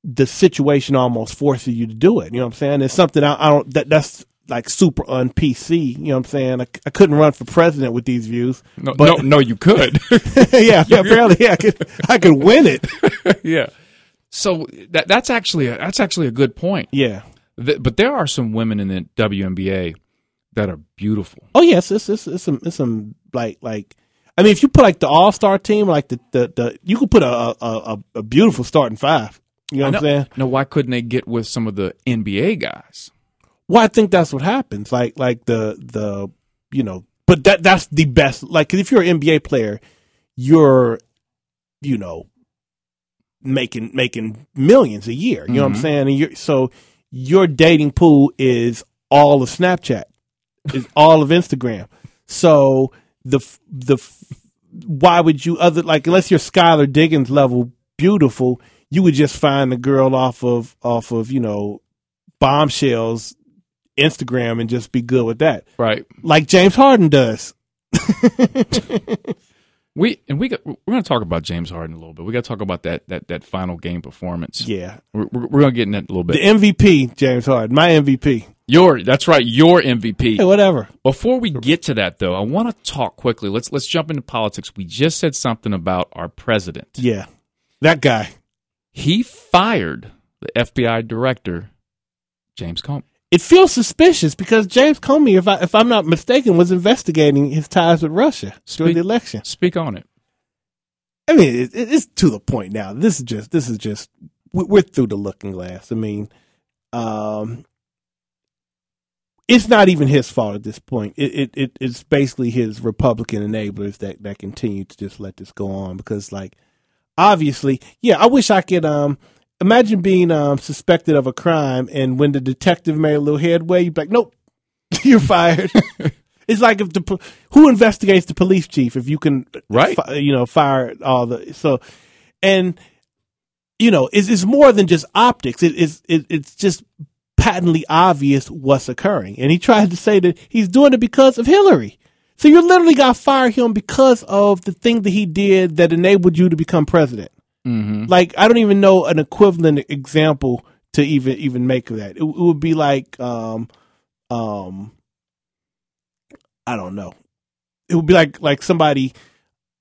the situation almost forces you to do it. You know what I'm saying? It's something I, I don't that that's like super on PC. You know what I'm saying? I, I couldn't run for president with these views. No, But- no, no, you could. (laughs) yeah, (laughs) yeah, apparently yeah, I could I could win it. (laughs) yeah. So that that's actually a, that's actually a good point. Yeah. Th- but there are some women in the WNBA that are beautiful. Oh yes, it's it's it's some it's some like like I mean if you put like the all star team like the, the the you could put a a, a, a beautiful starting five. You know what I'm saying? No, why couldn't they get with some of the NBA guys? Well, I think that's what happens. Like like the the you know, but that that's the best. Like 'cause if you're an NBA player, you're you know making making millions a year. You know what I'm mm-hmm. saying? And you're so your dating pool is all of Snapchat, is (laughs) all of Instagram. So the the why would you other like unless you're Skylar Diggins level beautiful, you would just find the girl off of off of you know bombshells Instagram and just be good with that, Right. like James Harden does. (laughs) We and we got, we're going to talk about James Harden a little bit. We got to talk about that that that final game performance. Yeah, We're, we're, going to get in that a little bit. the. MVP, James Harden, my MVP. Your that's right, your MVP. Hey, whatever. Before we get to that though, I want to talk quickly. Let's let's jump into politics. We just said something about our president. Yeah, that guy. He fired the FBI director James Comey. It feels suspicious because James Comey, if I if I'm not mistaken, was investigating his ties with Russia during Speak- the election. Speak on it. I mean, it, it- it's to the point now. This is just this is just we- we're through the looking glass. I mean, um, it's not even his fault at this point. It, it, it it's basically his Republican enablers that that continue to just let this go on because, like, obviously, yeah, I wish I could um imagine being um suspected of a crime and when the detective made a little headway, you'd be like, nope, (laughs) you're fired. (laughs) It's like if the who investigates the police chief if you can Right. fi- you know fire all the so and you know it's, it's more than just optics it, it's it, it's just patently obvious what's occurring and he tried to say that he's doing it because of Hillary so you literally got fired him because of the thing that he did that enabled you to become president Mm-hmm. like I don't even know an equivalent example to even even make of that. It, it would be like um um I don't know. It would be like like somebody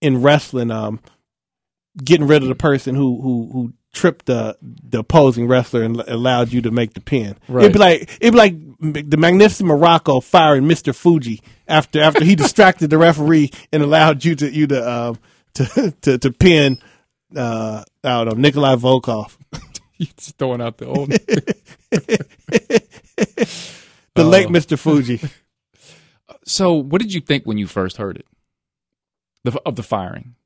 in wrestling um getting rid of the person who who who tripped the the opposing wrestler and l- allowed you to make the pin. Right. It'd be like it'd be like the magnificent Muraco firing Mr. Fuji after after he (laughs) distracted the referee and allowed you to you to um to (laughs) to, to pin uh I don't know Nikolai Volkov. (laughs) He's throwing out the old. (laughs) The Oh. late Mr. Fuji. (laughs) so, what did you think when you first heard it? The, of the firing.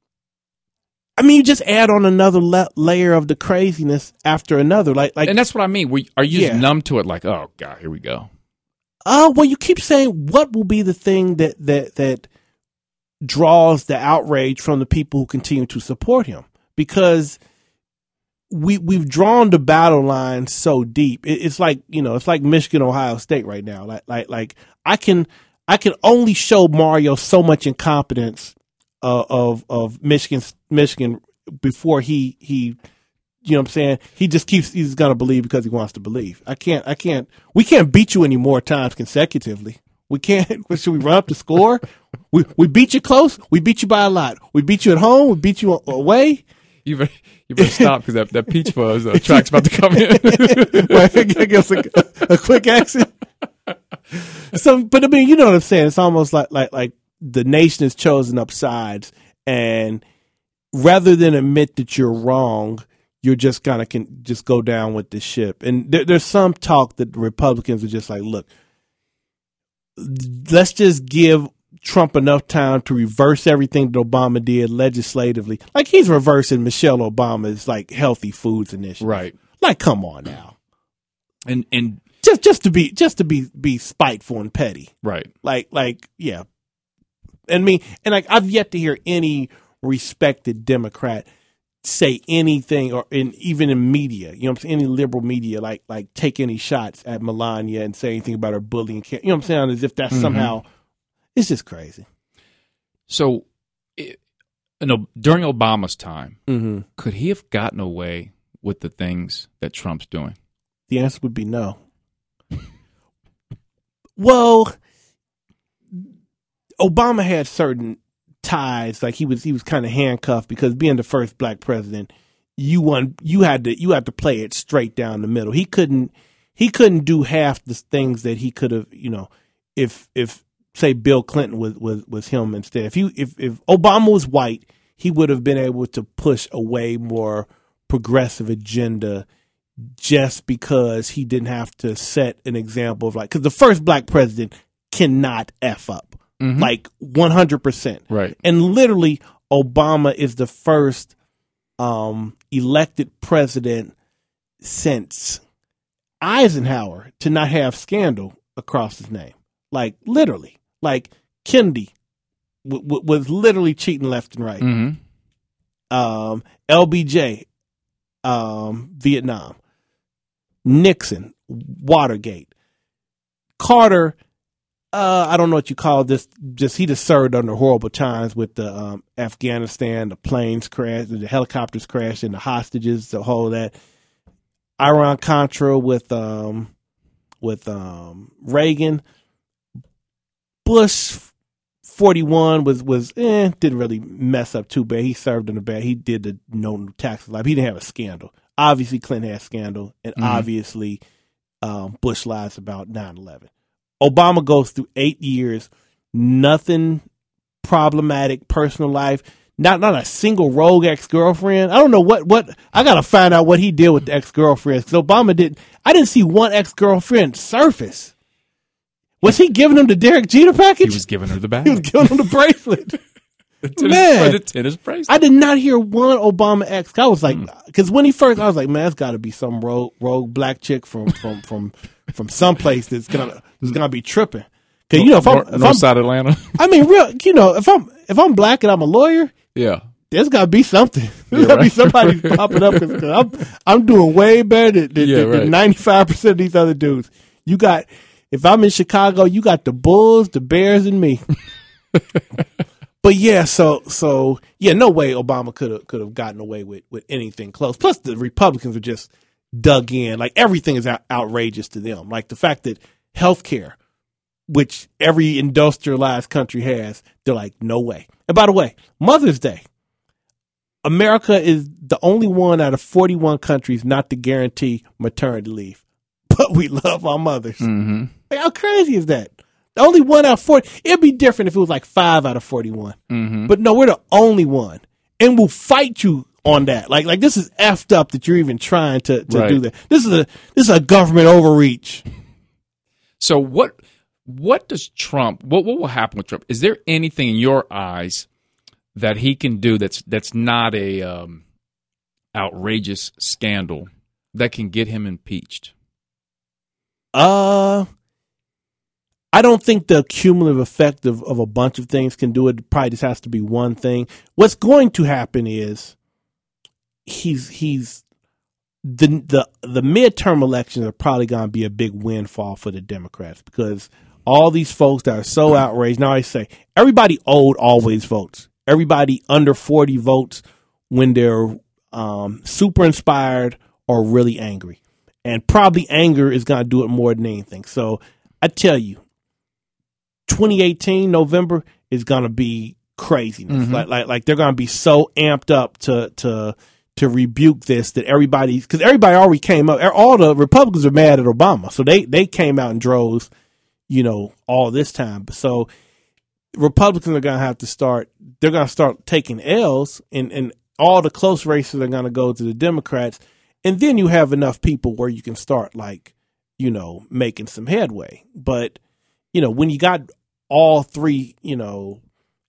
I mean, you just add on another la- layer of the craziness after another. Like, like, and that's what I mean. We, are you just numb to it? Like, oh god, here we go. oh, well, you keep saying what will be the thing that that that draws the outrage from the people who continue to support him because we we've drawn the battle line so deep. It, it's like you know, it's like Michigan, Ohio State right now. Like, like, like I can I can only show Mario so much incompetence uh, of of Michigan Michigan before he he you know what I'm saying? He just keeps he's gonna believe because he wants to believe. I can't I can't we can't beat you any more times consecutively. We can't (laughs) should we run up the score? We we beat you close, we beat you by a lot. We beat you at home, we beat you away. You better, you better stop because that, that peach fuzz uh, track's about to come in. (laughs) Right, I guess a, a quick exit. So, but I mean, you know what I'm saying? It's almost like like like the nation has chosen up sides, and rather than admit that you're wrong, you're just gonna can just go down with the ship. And there, there's some talk that Republicans are just like, look, let's just give Trump enough time to reverse everything that Obama did legislatively. Like he's reversing Michelle Obama's like healthy foods initiative. Right. Like, come on now. And and Just just to be just to be be spiteful and petty. right. Like like yeah. And me and like I've yet to hear any respected Democrat say anything or in even in media, you know I'm saying, any liberal media like like take any shots at Melania and say anything about her bullying you know what I'm saying, as if that's mm-hmm. somehow it's just crazy. So, it, you know, during Obama's time, Mm-hmm. could he have gotten away with the things that Trump's doing? The answer would be no. well, Obama had certain ties, like he was he was kind of handcuffed because being the first black president, you won you had to you had to play it straight down the middle. He couldn't he couldn't do half the things that he could have, you know, if if say Bill Clinton was was was him instead. If you if if Obama was white, he would have been able to push a way more progressive agenda just because he didn't have to set an example of like because the first black president cannot f up. Like 100% Right. and literally obama is the first um elected president since eisenhower to not have scandal across his name. Like literally like kennedy w- w- was literally cheating left and right Mm-hmm. um, LBJ, um, Vietnam, Nixon, Watergate, Carter. Uh, I don't know what you call this. Just he just served under horrible times with the um, Afghanistan, the planes crashed, the helicopters crashed, and the hostages, the whole that. Iran Contra with um, with um, Reagan, Bush 41 was was eh, didn't really mess up too bad. He served in the bad. He did the no tax life. He didn't have a scandal. Obviously, Clinton had a scandal, and obviously, um, Bush lies about 9-11. Obama goes through eight years, nothing problematic personal life. Not not a single rogue ex girlfriend. I don't know what what I gotta find out what he did with the ex girlfriends because Obama didn't. I didn't see one ex girlfriend surface. Was he giving them the Derek Jeter package? He was giving her the bag. He was giving them the bracelet. (laughs) The tennis, Man. the tennis bracelet. I did not hear one Obama ex. I was like, hmm. uh, because when he first, I was like, man, it's got to be some rogue, rogue black chick from from from from someplace that's gonna that's gonna be tripping. Cause you know, if I'm, if North I'm side Atlanta. I mean, real, you know, if I'm if I'm black and I'm a lawyer, yeah. there's got to be something. (laughs) There's Yeah, got to be somebody (laughs) popping up because I'm I'm doing way better than- than Yeah, right. ninety five percent of these other dudes. You got if I'm in Chicago, you got the Bulls, the Bears, and me. (laughs) but yeah, so so yeah, no way Obama could have could have gotten away with with anything close. Plus, the Republicans are just dug in. Like everything is out, outrageous to them. Like the fact that healthcare, which every industrialized country has, they're like, no way. And by the way, Mother's Day. America is the only one out of 41 countries not to guarantee maternity leave. But we love our mothers. Mm-hmm. Like, how crazy is that? The only one out of 40. It'd be different if it was like five out of 41. Mm-hmm. But no, we're the only one. And we'll fight you on that. Like, like this is effed up that you're even trying to, to Right. do that. This is a, this is a government overreach. So what what does Trump what what will happen with Trump? Is there anything in your eyes that he can do that's that's not a um, outrageous scandal that can get him impeached? Uh, I don't think the cumulative effect of, of a bunch of things can do it. Probably just has to be one thing. What's going to happen is he's he's the the the midterm elections are probably going to be a big windfall for the Democrats because all these folks that are so outraged now I say everybody old always votes. Everybody under forty votes when they're um, super inspired or really angry, and probably anger is going to do it more than anything. So I tell you, 2018 November is going to be craziness. Mm-hmm. Like like like they're going to be so amped up to to to rebuke this that everybody because everybody already came up. Er, all the Republicans are mad at Obama, so they they came out in droves. You know, all this time. So Republicans are going to have to start. They're going to start taking L's, and and all the close races are going to go to the Democrats, and then you have enough people where you can start like, you know, making some headway. But you know, when you got all three, you know,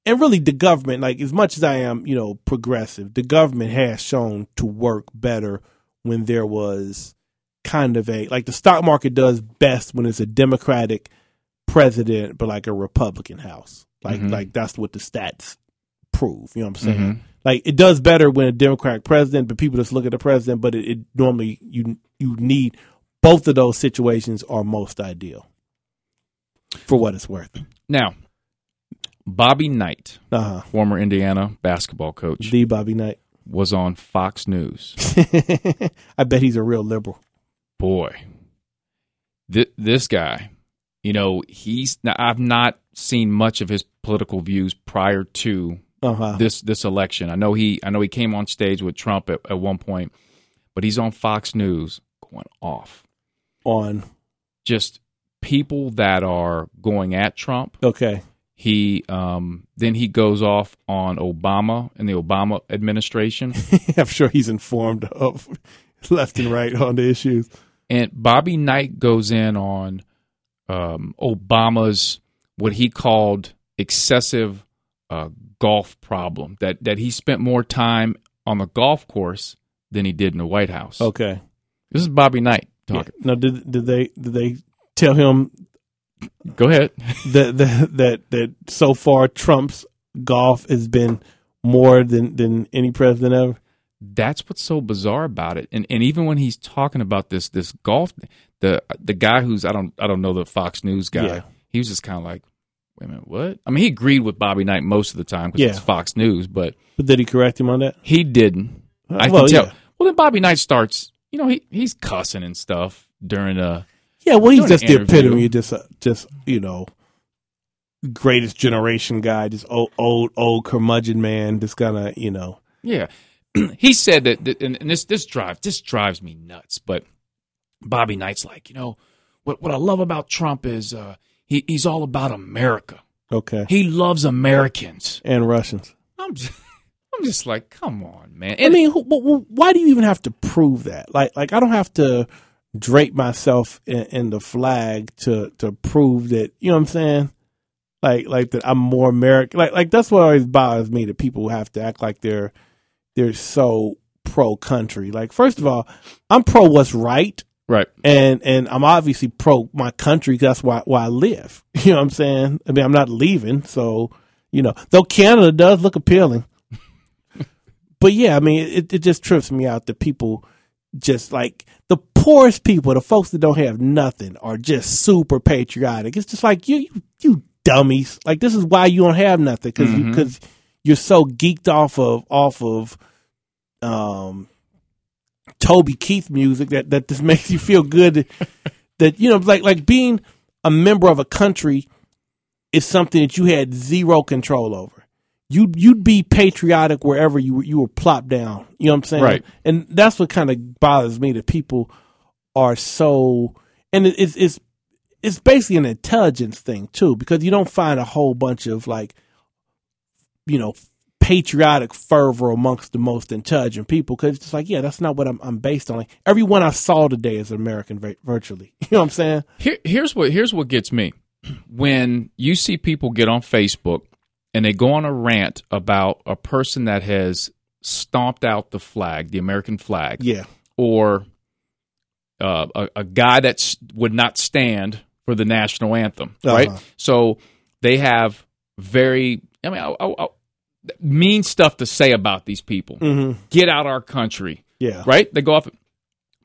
and really the government, like as much as I am, you know, progressive, the government has shown to work better when there was kind of a like the stock market does best when it's a Democratic president, but like a Republican House. Like Mhm. like that's what the stats prove. You know what I'm saying? Like it does better when a Democratic president, but people just look at the president. But it, it normally you you need both of those situations are most ideal for what it's worth. Now, Bobby Knight, Uh huh. former Indiana basketball coach, The Bobby Knight. was on Fox News. (laughs) I bet he's a real liberal. Boy, th- this guy, you know, he's. Now, I've not seen much of his political views prior to Uh huh. this this election. I know he I know he came on stage with Trump at, at one point, but he's on Fox News going off. On Just people that are going at Trump. okay. He um then he goes off on Obama and the Obama administration. (laughs) I'm sure he's informed of (laughs) left and right on the issues. and Bobby Knight goes in on um Obama's what he called excessive uh, golf problem that that he spent more time on the golf course than he did in the White House. Okay. This is Bobby Knight Yeah. talking. Now, did did they did they tell him Go ahead. (laughs) that that that that so far Trump's golf has been more than than any president ever? That's what's so bizarre about it. And and even when he's talking about this this golf the the guy who's I don't I don't know the Fox News guy. Yeah. He was just kind of like, wait a minute, what? I mean, he agreed with Bobby Knight most of the time because Yeah. it's Fox News, but But did he correct him on that? he didn't. I well, can tell. yeah. Well, then Bobby Knight starts. You know, he he's cussing and stuff during a. Yeah, well, he's Doing just an the interview. epitome, of just uh, just you know, greatest generation guy, just old old old curmudgeon man, just kind of you know. Yeah, (clears throat) he said that, that and, and this this drives this drives me nuts. But Bobby Knight's like, you know, what what I love about Trump is uh, he he's all about America. Okay, He loves Americans. and Russians. I'm just, (laughs) I'm just like, come on, man. I mean, wh- wh- why do you even have to prove that? Like, like I don't have to drape myself in, in the flag to to prove that. You know what I'm saying? Like, like that I'm more American. Like, like that's what always bothers me that people have to act like they're they're so pro country. Like, first of all, I'm pro what's right. Right. and and I'm obviously pro my country. 'cause That's why why I live. (laughs) You know what I'm saying? I mean, I'm not leaving, so you know, though Canada does look appealing. (laughs) but yeah, I mean, it it just trips me out that people just like the poorest people, the folks that don't have nothing, are just super patriotic. It's just like you you, you dummies. Like this is why you don't have nothing because you Mhm. because you're so geeked off of off of um Toby Keith music that that just (laughs) makes you feel good that, you know like like being a member of a country is something that you had zero control over. You you'd be patriotic wherever you were, you were plopped down. You know what I'm saying? Right. And that's what kind of bothers me that people are so and it, it's it's it's basically an intelligence thing too because you don't find a whole bunch of like you know patriotic fervor amongst the most intelligent people because it's just like yeah that's not what I'm, I'm based on. Like everyone I saw today is an American vi- virtually. (laughs) You know what I'm saying? Here, here's what here's what gets me. When you see people get on Facebook and they go on a rant about a person that has stomped out the flag, the American flag, yeah. or uh, a, a guy that would not stand for the national anthem, right? Uh-huh. So they have very, I mean, I, I, mean stuff to say about these people. mm-hmm. Get out our country, yeah right? They go off,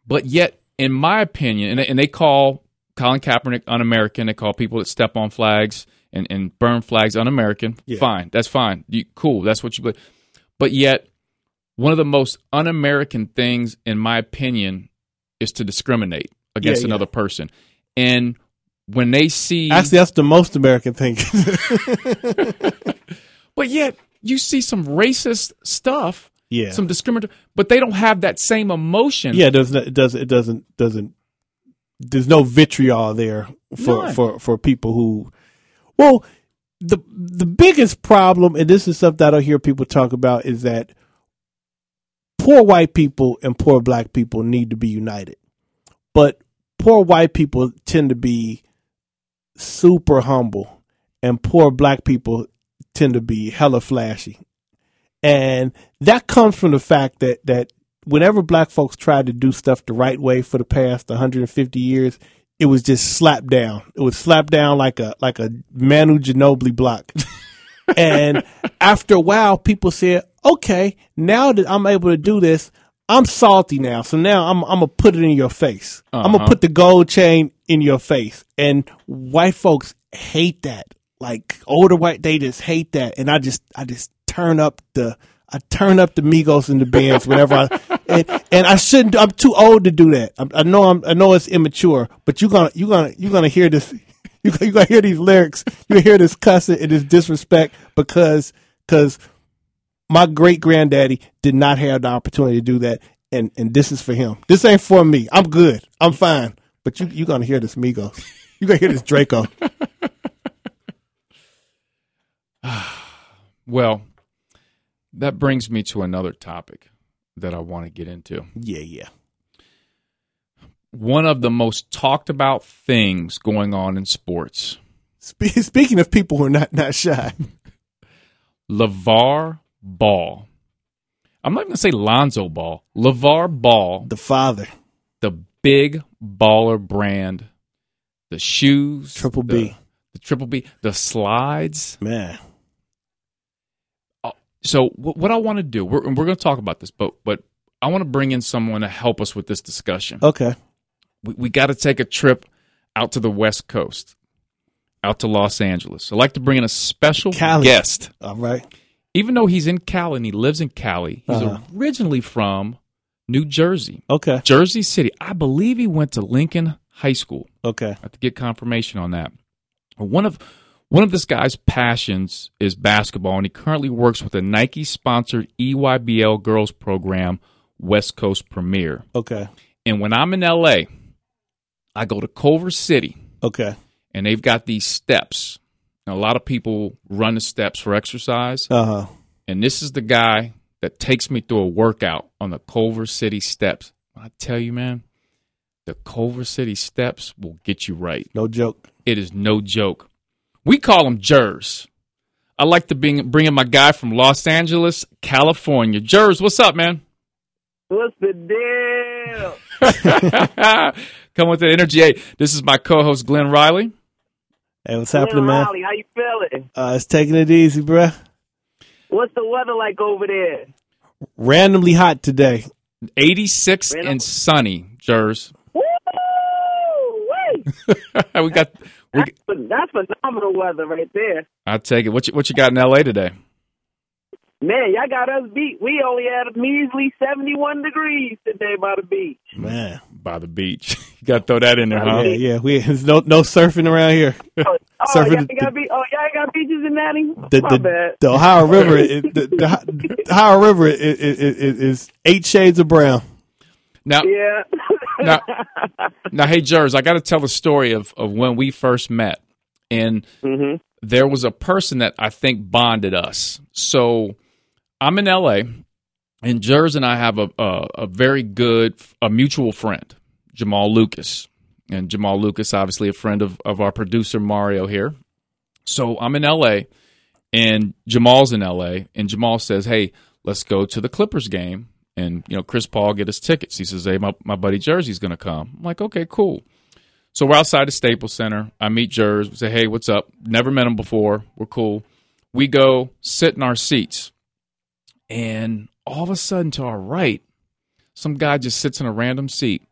but yet, in my opinion, and they, and they call Colin Kaepernick un-American. They call people that step on flags and, and burn flags un-American. Yeah. Fine, that's fine. You, cool, that's what you believe. But yet, one of the most un-American things, in my opinion, is to discriminate against Yeah, yeah. another person. And when they see, actually that's the most American thing (laughs) (laughs) but yet you see some racist stuff, yeah some discriminatory, but they don't have that same emotion. yeah it doesn't it doesn't it doesn't doesn't there's no vitriol there for None. for for people who well the the biggest problem and this is something that I hear people talk about is that poor white people and poor black people need to be united. But poor white people tend to be super humble and poor black people tend to be hella flashy. And that comes from the fact that that whenever black folks tried to do stuff the right way for the past 150 years, it was just slapped down. It was slapped down like a like a Manu Ginobili block. (laughs) and after a while, people said, "Okay, now that I'm able to do this, I'm salty now. So now I'm I'm gonna put it in your face. I'm gonna Uh-huh. put the gold chain in your face." And white folks hate that. Like older white, they just hate that. And I just I just turn up the I turn up the Migos and the bands whenever I and, and I shouldn't. I'm too old to do that. I, I know I'm. I know it's immature, but you're gonna you're gonna you're gonna hear this. (laughs) You you're gonna hear these lyrics. You hear this cussing and this disrespect because because my great granddaddy did not have the opportunity to do that, and and this is for him. This ain't for me. I'm good. I'm fine. But you you're gonna hear this Migos. You're gonna hear this Draco. (laughs) (sighs) Well, that brings me to another topic that I want to get into. Yeah, yeah. One of the most talked about things going on in sports (laughs) speaking of people who are not not shy, (laughs) LeVar Ball. I'm not even going to say Lonzo Ball. LeVar Ball, the father, the big baller brand, the shoes, Triple the- B. the triple B, the slides. man. So wh- what I want to do, we're, we're going to talk about this, but but I want to bring in someone to help us with this discussion. Okay, we, we got to take a trip out to the West Coast, out to Los Angeles. I'd like to bring in a special Cali. guest. all right. Even though he's in Cali and he lives in Cali, he's Uh-huh. originally from New Jersey, Okay, Jersey City. I believe he went to Lincoln High School. okay. I have to get confirmation on that. One of one of this guy's passions is basketball, and he currently works with a Nike sponsored EYBL girls program, West Coast Premier. Okay. And when I'm in LA, I go to Culver City, Okay. and they've got these steps. Now, a lot of people run the steps for exercise, Uh huh. and this is the guy that takes me through a workout on the Culver City steps. I tell you, man, the Culver City steps will get you right. No joke. It is no joke. We call him Jers. I like to bring, bring in my guy from Los Angeles, California. Jers, what's up, man? What's the deal? (laughs) Come with the energy. Hey, this is my co-host Glenn Riley. Hey, what's Glenn happening, man? Riley, how you feeling? Uh, it's taking it easy, bruh. What's the weather like over there? Randomly hot today. 86 Man, and sunny, Jers. Woo! (laughs) Wait, we got. We, that's phenomenal weather right there. I'll take it. What you, what you got in L.A. today? Man, y'all got us beat. We only had a measly 71 degrees today by the beach. Man. By the beach. (laughs) you got to throw that in there, huh? Yeah, yeah. We there's no no surfing around here. (laughs) Oh, oh Surfing y'all the- got be- oh, y'all got beaches in Natty? The My the, bad. the Ohio River is, the, the, the Ohio River is, is, is, is eight shades of brown. Now, Yeah. Now, now, hey, Jers, I got to tell the story of, of when we first met. And hmm there was a person that I think bonded us. So I'm in LA, and Jers and I have a, a, a very good, a mutual friend, Jamal Lucas. And Jamal Lucas, obviously, a friend of, of our producer, Mario, here. So I'm in LA, and Jamal's in LA, and Jamal says, Hey, let's go to the Clippers game. And, you know, Chris Paul get his tickets. He says, Hey, my, my buddy Jersey's going to come. I'm like, Okay, cool. So we're outside the Staples Center. I meet Jers. We say, hey, what's up? Never met him before. We're cool. We go sit in our seats. And all of a sudden, to our right, some guy just sits in a random seat.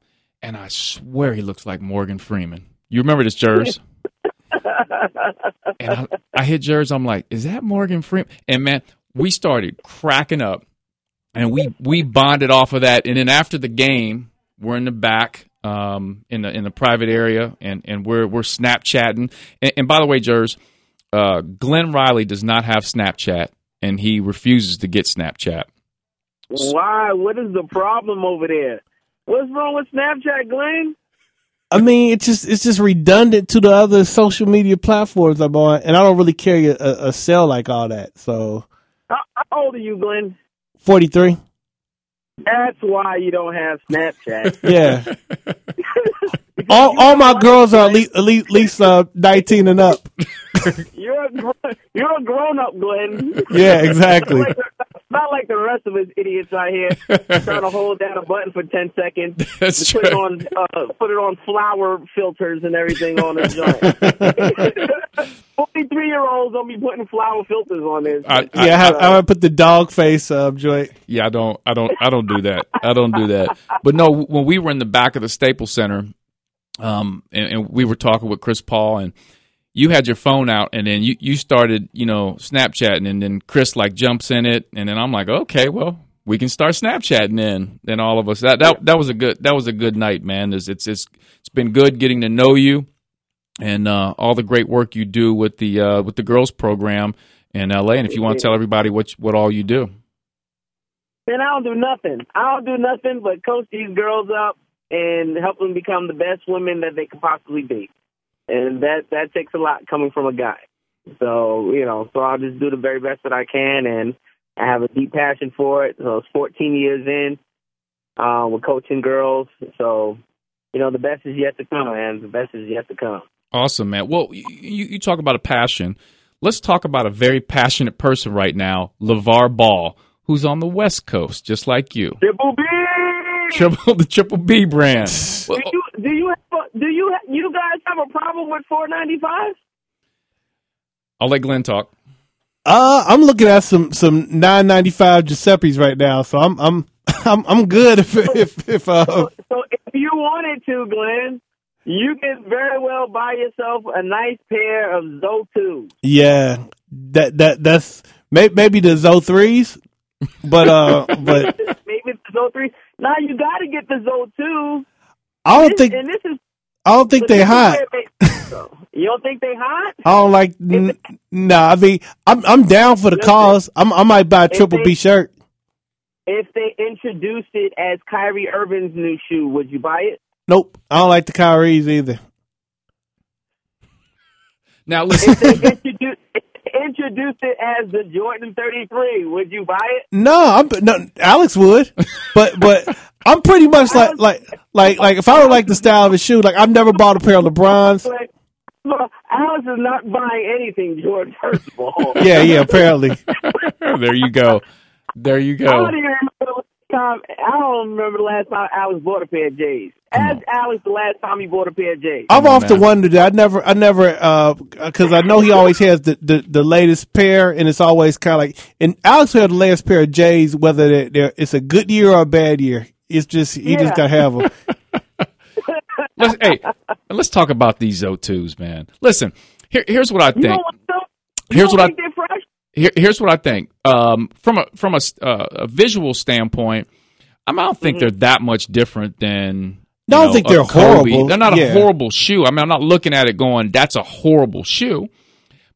And I swear he looks like Morgan Freeman. You remember this, Jers? (laughs) and I, I hit Jers. I'm like, is that Morgan Freeman? And man, we started cracking up. And we, we bonded off of that. And then after the game, we're in the back um, in the in the private area, and, and we're we're Snapchatting. And, and by the way, Jers, uh, Glenn Riley does not have Snapchat, and he refuses to get Snapchat. Why? What is the problem over there? What's wrong with Snapchat, Glenn? I mean, it's just it's just redundant to the other social media platforms I'm on, and I don't really carry a, a, a cell like all that. So How, how old are you, Glenn? Forty three. That's why you don't have Snapchat. (laughs) Yeah. (laughs) all all my girls are at least, at least, at least uh, 19 and up. (laughs) You're a you're a grown up, Glenn. Yeah, exactly. Not like, the rest of us idiots out here (laughs) trying to hold down a button for ten seconds. (laughs) That's to put it on uh, put it on flower filters and everything on the joint. (laughs) Forty three year olds don't be putting flower filters on this. I- Yeah, I, have, I would put the dog face up joint. Yeah, I don't, I don't, I don't do that. I don't do that. But no, when we were in the back of the Staples Center, um, and, and we were talking with Chris Paul, and you had your phone out, and then you you started, you know, Snapchatting, and then Chris like jumps in it, and then I'm like, okay, well, we can start Snapchatting then. Then all of us that that that was a good that was a good night, man. It's it's it's, it's been good getting to know you, and uh, all the great work you do with the uh, with the girls program in LA. And if you want to tell everybody what what all you do. Man, I don't do nothing. I don't do nothing but coach these girls up and help them become the best women that they could possibly be. And that that takes a lot coming from a guy. So, you know, so I'll just do the very best that I can and I have a deep passion for it. So it's 14 years in. Uh, we're coaching girls. So, you know, the best is yet to come, man. The best is yet to come. Awesome, man. Well, you, you talk about a passion. Let's talk about a very passionate person right now, LaVar Ball, who's on the West Coast, just like you. Triple B! (laughs) Triple the Triple B brand. (laughs) Do you do you have a, do you ha- you guys have a problem with 495? I'll let Glenn talk. Uh, I'm looking at some some 9.95 Giuseppe's right now, so I'm I'm (laughs) I'm I'm good if if if uh So if you wanted to, Glenn, you can very well buy yourself a nice pair of Zo2s. yeah that that that's may, maybe the Zo threes, but uh but Maybe the Zo3. Now you got to get the Zo2s. I don't This- think and this is I don't think they this hot. they- (laughs) you don't think they hot? I don't like. N- nah, I mean, I'm I'm down for the Listen, cause. I'm, I might buy a triple they- B shirt. If they introduced it as Kyrie Irving's new shoe, would you buy it? Nope, I don't like the Kyrie's either. Now If listen, (laughs) they introduced introduced it as the Jordan 33, would you buy it? No, I'm no. Alex would, but but I'm pretty much like like like like if I don't like the style of his shoe, like I've never bought a pair of LeBrons. Like, look, Alex is not buying anything, Jordan. First of all, (laughs) Yeah, yeah, apparently. (laughs) there you go. There you go. I go. don't even remember the last time. I don't remember the last time Alex bought a pair of J's. Ask Alex the last time he bought a pair of J's. I've on, often man. wondered. I never, I never, uh, because I know he always has the, the, the latest pair, and it's always kind of like. And Alex had the latest pair of J's, whether they're, they're, it's a good year or a bad year. It's just he Yeah. just gotta have them. (laughs) Let's, hey, let's talk about these O2s, man. Listen, here, here's what I think. don't want Here's what I think here, here's what I think. Um, from a from a, uh, a visual standpoint, I don't think they're that much different than. No, I don't think they're Kobe. horrible. They're not Yeah. a horrible shoe. I mean, I'm not looking at it going, "That's a horrible shoe,"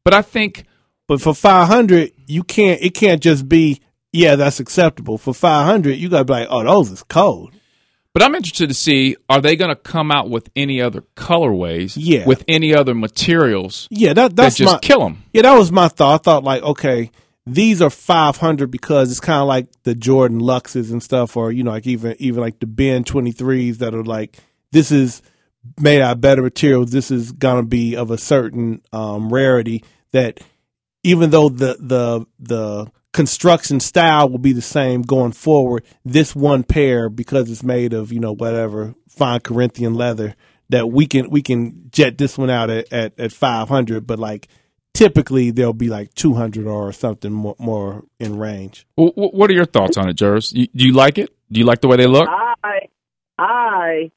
but I think But for five hundred, you can't. It can't just be. Yeah, that's acceptable. For five hundred, you gotta be like, oh, those is cold. But I'm interested to see are they going to come out with any other colorways? Yeah. With any other materials Yeah, that that that's just my kill them? yeah. That was my thought. I thought like, okay, these are five hundred because it's kind of like the Jordan Luxes and stuff, or you know, like even even like the Ben twenty threes that are like this is made out of better materials. This is gonna be of a certain um, rarity that even though the the the construction style will be the same going forward, this one pair because it's made of you know whatever fine Corinthian leather that we can we can jet this one out at at, at five hundred, but like typically they'll be like two hundred or something more, more in range. Wh- wh- What are your thoughts on it, Jervis? Do you like it? Do you like the way they look? I I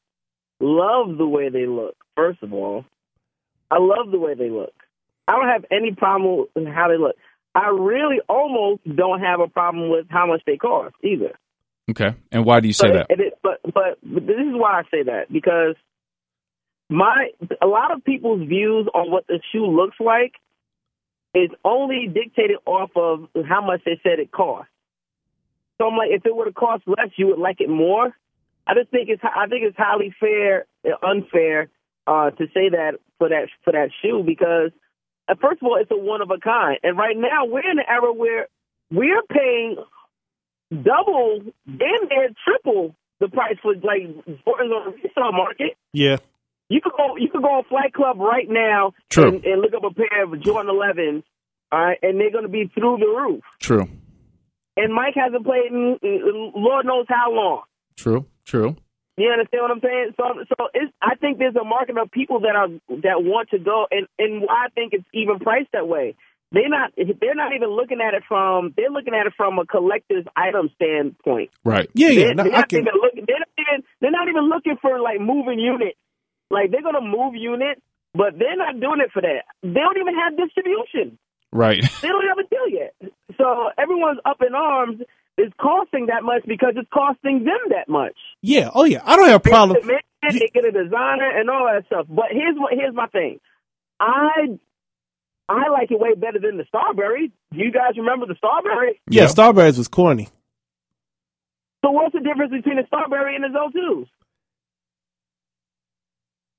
love the way they look. First of all, I love the way they look. I don't have any problem with how they look. I really almost don't have a problem with how much they cost either. Okay. And why do you say but, that? it- it- but but but this is why I say that because my a lot of people's views on what the shoe looks like is only dictated off of how much they said it cost. So I'm like, if it would have cost less, you would like it more. I just think it's I think it's highly fair, unfair uh, to say that for that for that shoe because uh, first of all, it's a one of a kind, and right now we're in an era where we're paying double, damn near triple the price for like Jordans on the resale market. Yeah. You could go, you could go on Flight Club right now True. And, and look up a pair of Jordan 11s, all right, and they're going to be through the roof. True. And Mike hasn't played in in Lord knows how long. True. True. You understand what I'm saying? So, so it's, I think there's a market of people that are that want to go, and and why I think it's even priced that way. They're not. They're not even looking at it from. They're looking at it from a collector's item standpoint. Right. Yeah, yeah. They're, No, they're I not can. even looking. They're not even. They're not even looking for like moving units. Like they're gonna move units, but they're not doing it for that. They don't even have distribution. Right. They don't have a deal yet. So everyone's up in arms. It's costing that much because it's costing them that much. Yeah. Oh yeah. I don't have a They problem. get a man, they get a designer and all that stuff. But here's what here's my thing. I I like it way better than the Starbury. Do you guys remember the Starbury? Yeah. Yeah. Starburys was corny. So what's the difference between the Starbury and the Zo2s?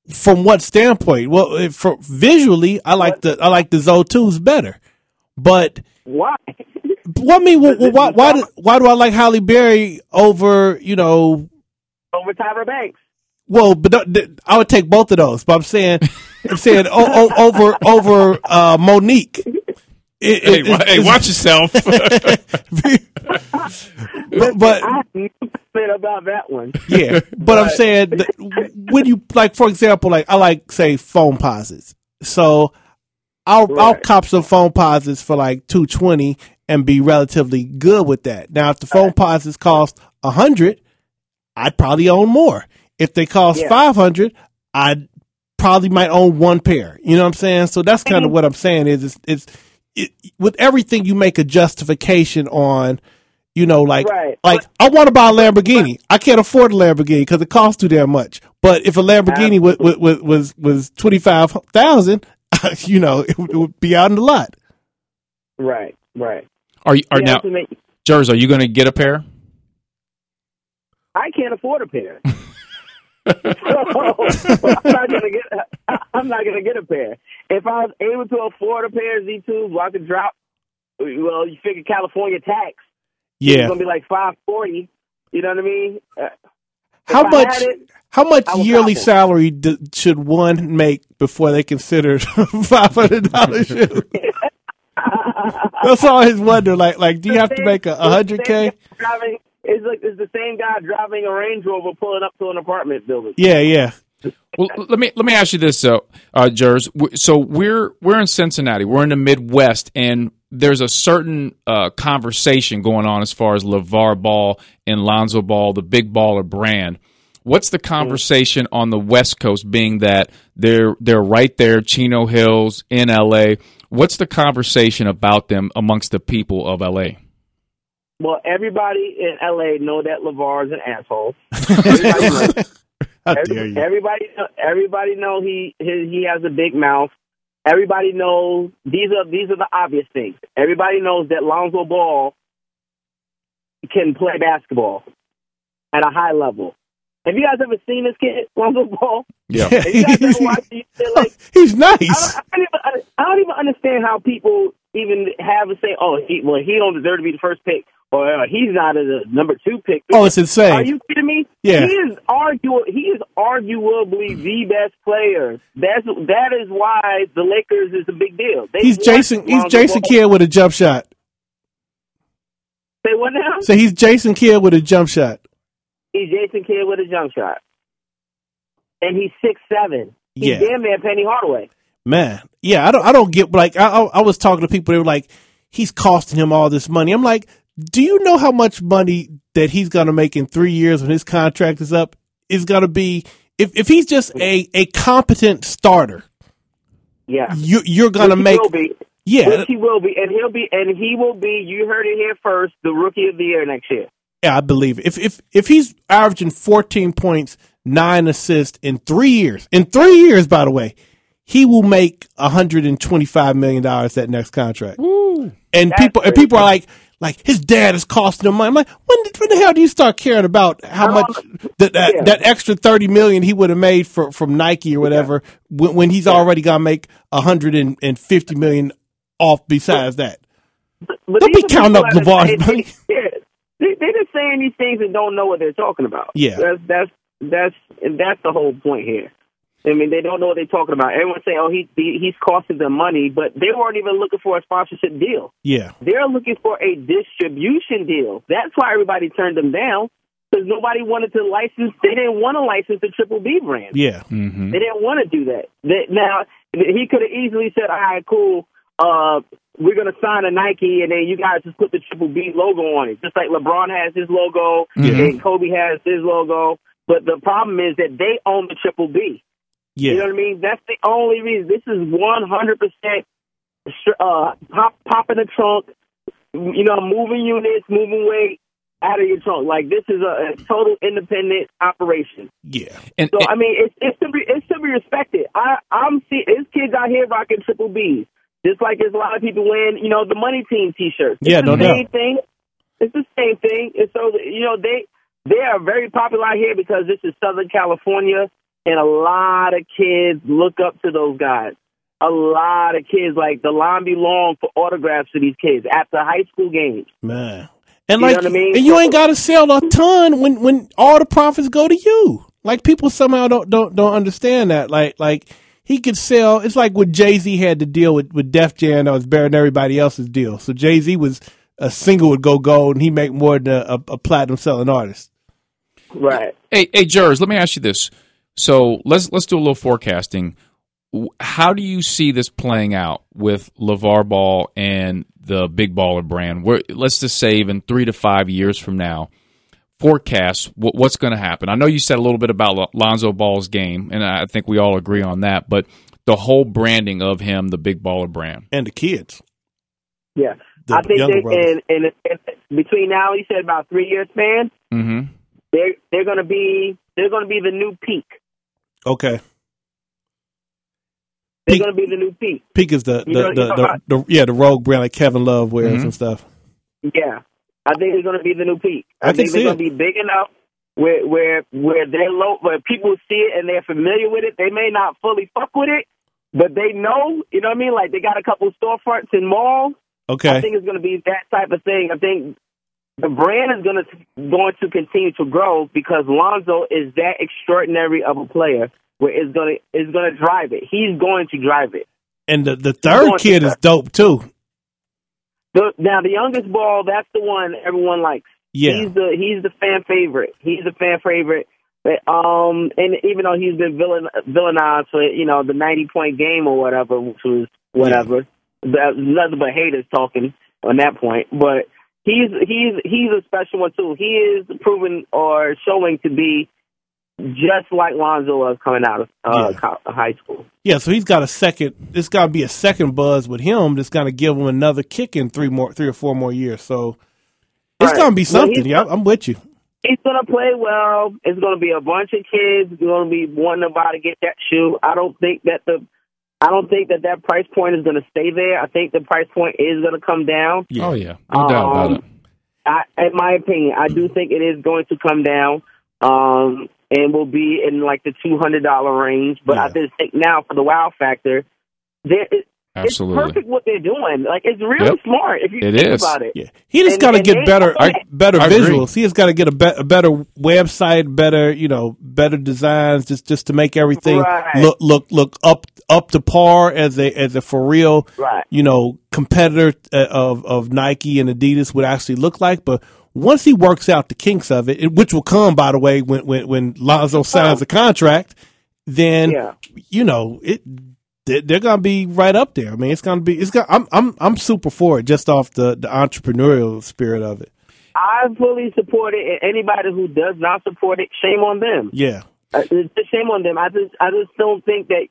From what standpoint? Well, if, for visually, I like the I like the Zo2s better. But Why? well, I mean, well, the- why why do, why do I like Halle Berry over you know? Over Tyra Banks. Well, but I would take both of those. But I'm saying, I'm saying o- o- over over uh, Mo'Nique. It- Hey, it- hey, watch yourself. (laughs) but, but I have no comment about that one. yeah, but I'm saying that when you like, for example, like I like say Foamposites. So I'll I'll cop some Foamposites for like two twenty and be relatively good with that. Now, if the Foamposites cost a hundred, I'd probably own more. If they cost Yeah. five hundred, I'd probably might own one pair. You know what I'm saying? So that's kind of what I'm saying is it's, it's it, with everything you make a justification on. You know, like Right. like I want to buy a Lamborghini. I can't afford a Lamborghini because it costs too damn much. But if a Lamborghini was was was, was twenty five thousand, (laughs) you know, it, would- it would be out in the lot. Right, right. are you are Yeah, now, that's make- Jers? Are you going to get a pair? I can't afford a pair. (laughs) so, (laughs) I'm not gonna get. I'm not gonna get a pair. If I was able to afford a pair of Z2s, well, I could drop. Well, you figure California tax. Yeah, It's gonna be like five forty. You know what I mean? Uh, How I much? it, How much I would yearly salary d- should one make before they consider (laughs) five hundred dollars? That's always wonder. Like, like, do you have to make a hundred k? Driving is like it's the same guy driving a Range Rover pulling up to an apartment building. Yeah, yeah. Well, let me let me ask you this, though, uh, Jers. So we're we're in Cincinnati, we're in the Midwest, and there's a certain uh, conversation going on as far as LaVar Ball and Lonzo Ball, the big baller brand. What's the conversation on the West Coast, being that they're they're right there, Chino Hills in LA? What's the conversation about them amongst the people of LA? Well, everybody in LA know that LaVar's an asshole. (laughs) Everybody. How dare you? Everybody, everybody know he he, he has a big mouth. Everybody knows these are these are the obvious things. Everybody knows that Lonzo Ball can play basketball at a high level. Have you guys ever seen this kid, (laughs) Lonzo Ball? Yeah, Have you guys ever watched him? (laughs) Oh, They're like, He's I nice. don't, I, don't even, I don't even understand how people even have a say. Oh, he well, he don't deserve to be the first pick, or uh, he's not a number two pick. Oh, it's insane. Are you kidding me? Yeah. He is argu- He is arguably the best player. That's that is why the Lakers is a big deal. They He's Jason. He's Jason. Kidd with a jump shot. Say what now? So he's Jason Kidd with a jump shot. He's Jason Kidd with a jump shot, and he's six seven. He's Yeah. damn near Penny Hardaway. Man, yeah, I don't, I don't get like I, I, I was talking to people. They were like, he's costing him all this money. I'm like, do you know how much money that he's gonna make in three years when his contract is up? Is gonna be if if he's just a a competent starter, Yeah, you you're gonna make will be. yeah Which he will be, and he'll be, and he will be. You heard it here first. The rookie of the year next year. yeah I believe it. if if if he's averaging 14 points, nine assists in three years, in three years, by the way, he will make 125 million dollars that next contract. And That's people and people are like, like his dad is costing him money. I'm like, when, did, when the hell do you start caring about how much that that, yeah. that extra 30 million he would have made for from Nike or whatever when, when he's already gonna make 150 million off besides that. But Don't be counting up LaVar's money. (laughs) Yeah. they, they're just saying these things and don't know what they're talking about. Yeah. that's that's that's and that's the whole point here. I mean, they don't know what they're talking about. Everyone's saying, "Oh, he, he he's costing them money," but they weren't even looking for a sponsorship deal. Yeah. They're looking for a distribution deal. That's why everybody turned them down because nobody wanted to license. They didn't want to license the Triple B brand. Yeah. hmm They didn't want to do that. They, now he could have easily said, "All right, cool. Uh, we're going to sign a Nike, and then you guys just put the Triple B logo on it, just like LeBron has his logo and Kobe has his logo." But the problem is that they own the Triple B. Yeah. You know what I mean? That's the only reason. This is one hundred percent uh pop pop in the trunk. You know, moving units, moving weight out of your trunk. Like this is a, a total independent operation. Yeah. And, So and- I mean, it's it's to be it's to be respected. I I'm see there's kids out here rocking triple B's, just like there's a lot of people wearing you know the money team T-shirts. It's Yeah, the no same doubt. thing. It's the same thing. And so you know they they are very popular out here because this is Southern California, and a lot of kids look up to those guys. A lot of kids like the line be long for autographs to these kids after high school games. Man. And You like know what I mean? and you ain't gotta sell a ton when when all the profits go to you. Like people somehow don't don't don't understand that. Like like he could sell it's like what Jay Z had to deal with with Def Jam that was better than everybody else's deal. So Jay Z was a single would go gold and he make more than a, a, a platinum selling artist. Right. Hey, hey, Jers, let me ask you this. So let's let's do a little forecasting. How do you see this playing out with LaVar Ball and the Big Baller brand? Where let's just say even three to five years from now, forecast what, what's going to happen. I know you said a little bit about Lonzo Ball's game, and I think we all agree on that. But the whole branding of him, the Big Baller brand. And the kids. Yeah. The I think they, and, and, and between now, he said about three years span, Mm-hmm. they're they're gonna be they're gonna be the new peak. Okay. They're Peak. gonna be the new peak. Peak is the the, You know- the, you the, the, yeah, the rogue brand like Kevin Love wears Mhm. and stuff. Yeah, I think it's gonna be the new peak. I, I think see they're gonna be big enough where where where they're low, where people see it and they're familiar with it. They may not fully fuck with it, but they know. You know what I mean? Like they got a couple storefronts in malls. Okay. I think it's going to be that type of thing. I think the brand is going to going to continue to grow because Lonzo is that extraordinary of a player where it's going to is going to drive it. He's going to drive it. And the, the third kid is dope too. The, now the youngest ball, that's the one everyone likes. Yeah. He's the he's the fan favorite. He's the fan favorite. But, um, and even though he's been villain villainized for you know the ninety point game or whatever, which was whatever, that nothing but haters talking on that point. But he's he's he's a special one too. He is proven or showing to be just like Lonzo was coming out of uh, Yeah. high school. Yeah, so he's got a second. It's got to be a second buzz with him. That's going to give him another kick in three more, three or four more years. So it's Right. going to be something. yeah, I'm with you. He's gonna play well. It's gonna be a bunch of kids going to be wanting to buy to get that shoe. I don't think that the I don't think that that price point is going to stay there. I think the price point is going to come down. Yeah. Oh yeah, no doubt about Um, it. I, in my opinion, I do think it is going to come down, um, and will be in like the two hundred dollar range. But I just think now for the wow factor, there it, it's perfect what they're doing. Like it's really Yep. smart if you It think is. about it. Yeah, he just got to get better, I- better I agree. visuals. He has got to get a, be- a better website, better you know, better designs, just just to make everything Right. look look look up up to par as a as a for real Right. you know competitor uh, of of Nike and Adidas would actually look like. But once he works out the kinks of it, it- which will come by the way when when when Lonzo signs a contract, then Yeah. you know it. They're, they're gonna be right up there. I mean, it's gonna be. it's gonna. I'm. I'm. I'm super for it, just off the the entrepreneurial spirit of it. I fully support it. And anybody who does not support it, shame on them. Yeah. Uh, it's a shame on them. I just, I just don't think that.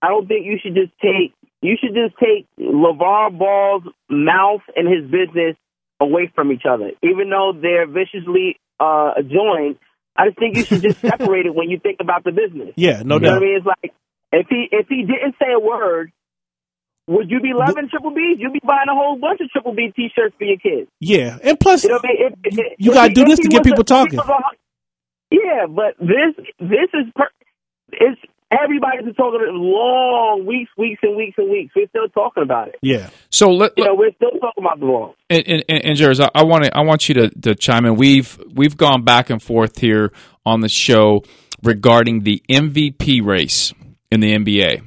I don't think you should just take. You should just take LaVar Ball's mouth and his business away from each other, even though they're viciously uh, joined. I just think you should just (laughs) separate it when you think about the business. Yeah. No You know doubt. what I mean? It's like if he if he didn't say a word, would you be loving Triple B's? You'd be buying a whole bunch of Triple B T-shirts for your kids. Yeah. And plus, You know I mean? If, if, You if gotta he- do this to get was a- people talking. if he was a- yeah, but this this is per, it's Everybody's been talking about it long weeks, weeks, and weeks and weeks. We're still talking about it. Yeah. So let, You know, we're still talking about the ball. and, and, and, and Jers, I, I want to I want you to, to chime in. We've we've gone back and forth here on the show regarding the MVP race in the NBA.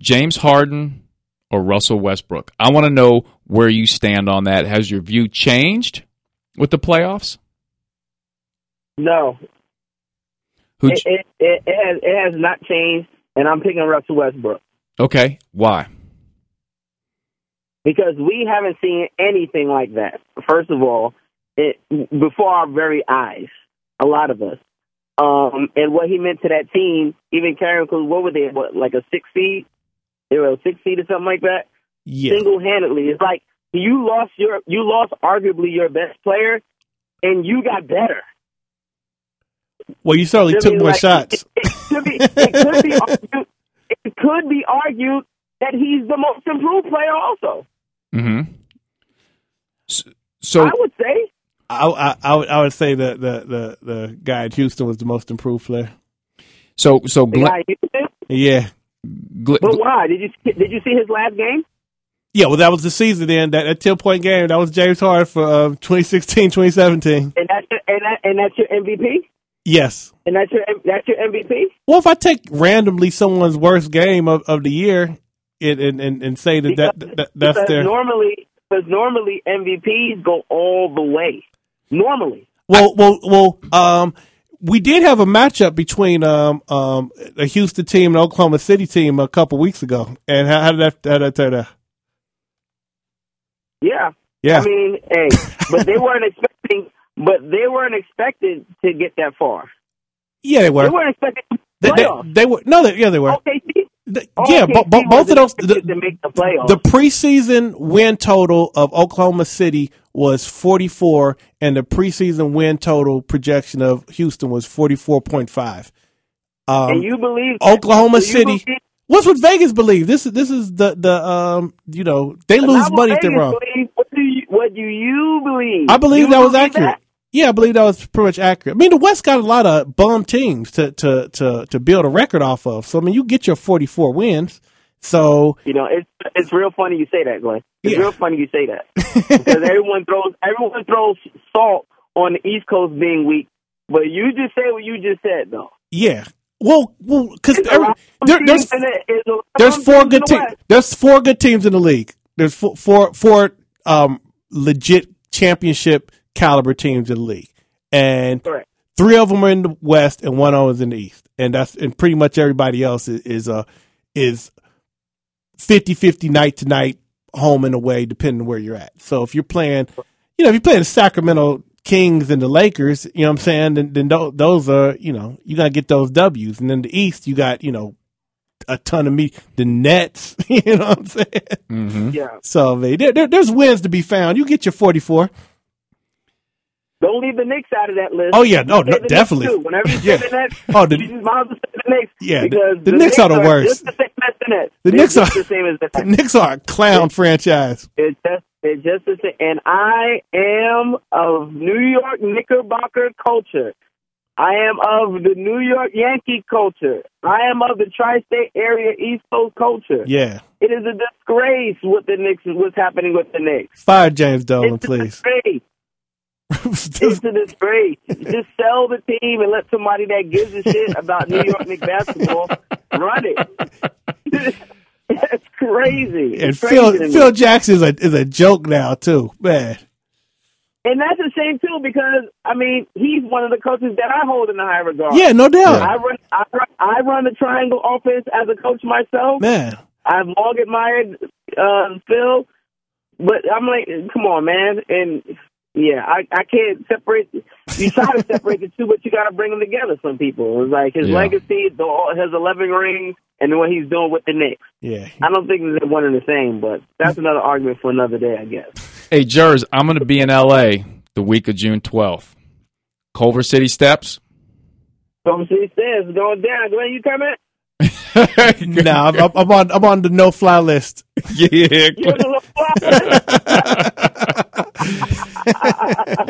James Harden or Russell Westbrook. I want to know where you stand on that. Has your view changed with the playoffs? No, it, it, it, it has it has not changed, and I'm picking Russell Westbrook Okay, why? because we haven't seen anything like that. First of all, it before our very eyes, a lot of us. Um, and what he meant to that team, even carrying, because what were they? What like a six seed? They were a six seed or something like that. Yeah. single handedly. It's like you lost your you lost arguably your best player, and you got better. Well, you certainly took more like, shots. It, it could be it could be argued, it could be argued that he's the most improved player. Also, Mm-hmm. So, so I would say. I, I, I would, I would say that the, the, the guy at Houston was the most improved player. so so The Glenn, guy you. Yeah. Glenn- But why did you did you see his last game? Yeah, well, that was the season then. That, that 10 point game, that was James Harden for uh, 2016 2017. And that's your, and that, and that's your MVP. Yes. And that's your that's your MVP. Well, if I take randomly someone's worst game of, of the year and, and, and, and say that, that, that that's because their. normally because normally MVPs go all the way. Normally. Well, well, well. Um, we did have a matchup between um, um, a Houston team and Oklahoma City team a couple weeks ago, and how, how did that how did that turn out? Yeah. Yeah, I mean, hey, but they weren't expecting, but they weren't expected to get that far. yeah, they were. They weren't expecting They, they, they were no, they, yeah, they were. They- yeah, bo- bo- both of those. The, expected to make the playoffs. the preseason win total of Oklahoma City was 44, and the preseason win total projection of Houston was 44.5. Um, and you believe Oklahoma you City. believe- What's what Vegas believe? This is this is the the um you know they lose money if they're wrong. believe. What do you what do you believe? I believe You that was believe accurate. that? Yeah, I believe that was pretty much accurate. I mean, the West got a lot of bum teams to to to to build a record off of. So I mean, you get your 44 wins. So You know, it's it's real funny you say that, Glenn. It's Yeah. real funny you say that (laughs) because everyone throws everyone throws salt on the East Coast being weak, but you just say what you just said though. yeah, well, well, because There's a lot of there, there's the- there's a lot of there's four good teams. West. There's four good teams in the league. There's four four, four um legit championship caliber teams in the league, and Correct. three of them are in the West and one of them is in the East, and that's and pretty much everybody else is is uh is 50-50 night to night, home and away, depending where you're at. So if you're playing, you know, if you're playing the Sacramento Kings and the Lakers, you know what I'm saying, then, then tho- those are, you know, you got to get those W's. And then the East, you got, you know, a ton of me, the Nets, (laughs) you know what I'm saying? mm-hmm. Yeah. So man, there, there, there's wins to be found. You get your 44. Don't leave the Knicks out of that list. Oh, yeah. No, no, definitely. too. Whenever you (laughs) Yeah. say the Nets, Oh, the- you might as well say the Knicks. Yeah, the- because the Knicks are the worst. Just the same as the Nets. The They're Knicks are- the same as the (laughs) The. Knicks are a clown franchise. It's just it's just the same. And I am of New York Knickerbocker culture. I am of the New York Yankee culture. I am of the tri-state area East Coast culture. Yeah. It is a disgrace what the Knicks what's happening with the Knicks. Fire James Dolan, It's a please. disgrace. It's a disgrace. Just sell the team and let somebody that gives a shit about New York Knicks basketball run it. That's crazy. and It's Phil crazy me. Phil Jackson is a is a joke now too, man. And that's a shame too because I mean he's one of the coaches that I hold in the high regard. Yeah, no doubt, I run I run I run the triangle offense as a coach myself. man. I've long admired uh, Phil, but I'm like, come on, man, and yeah, I I can't separate. You try to separate the two, but you got to bring them together. Some people, it's like his Yeah. legacy, the, his 11 rings, and what he's doing with the Knicks. Yeah, I don't think they're one and the same, but that's another argument for another day, I guess. Hey, Jers, I'm going to be in L.A. the week of June 12th. Culver City Steps. Some city says going down. Glenn, you coming? (laughs) nah, I'm, I'm on I'm on the no fly list. (laughs) yeah, You Glenn, a (laughs) little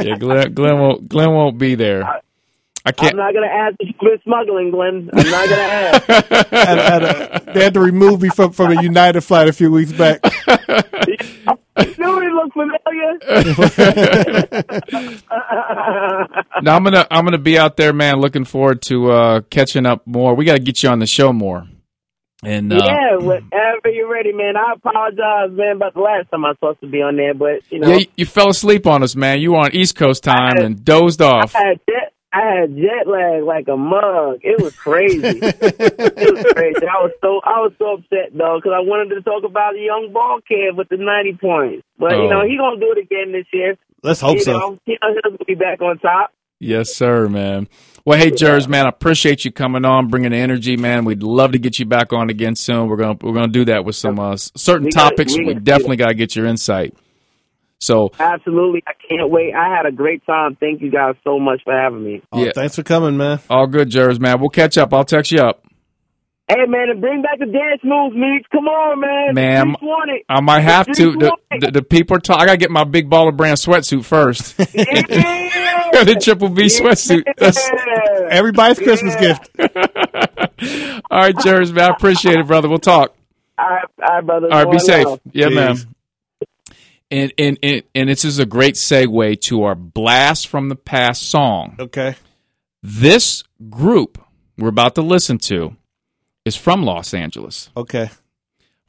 yeah, Glenn, Glenn won't Glenn won't be there. I can't. I'm can't. gonna ask if you've been smuggling, Glenn. I'm not gonna ask. (laughs) Had- had a- they had to remove me from from a United flight a few weeks back. (laughs) Knew he looked familiar. (laughs) No, I'm gonna I'm gonna be out there, man. Looking forward to uh, catching up more. We got to get you on the show more. And uh, yeah, whenever you're ready, man. I apologize, man, about the last time I was supposed to be on there, but you know, yeah, you, you fell asleep on us, man. You were on East Coast time and dozed off. I had jet, I had jet lag like a mug. It was crazy. (laughs) it was crazy. I was so I was so upset though because I wanted to talk about the young ball kid with the ninety points, but Oh. you know he gonna do it again this year. Let's hope you so. know, you he'll be back on top. Yes, sir, man. Well, hey, Jers, man, I appreciate you coming on, bringing the energy, man. We'd love to get you back on again soon. We're gonna we're gonna do that with some uh, certain We gotta- topics. we We gotta- definitely got to get your insight. So Absolutely, I can't wait. I had a great time. Thank you guys so much for having me. Oh, Yeah. Thanks for coming, man. all good, Jers, man. We'll catch up. I'll text you up. Hey man, and bring back the dance moves, Meeks. Come on, man. Man, Meeks want it. I might have to. The, the, the people are talking. I got to get my big baller brand sweatsuit first. (laughs) Yeah. (laughs) the Triple B sweatsuit. That's- Yeah. Everybody's Christmas gift. (laughs) all right, Jers, man. I appreciate it, brother. We'll talk. All right, all right, brother. All right, be safe. love. Yeah, Peace. man. And, and and and this is a great segue to our blast from the past song. Okay. This group we're about to listen to is from Los Angeles, Okay.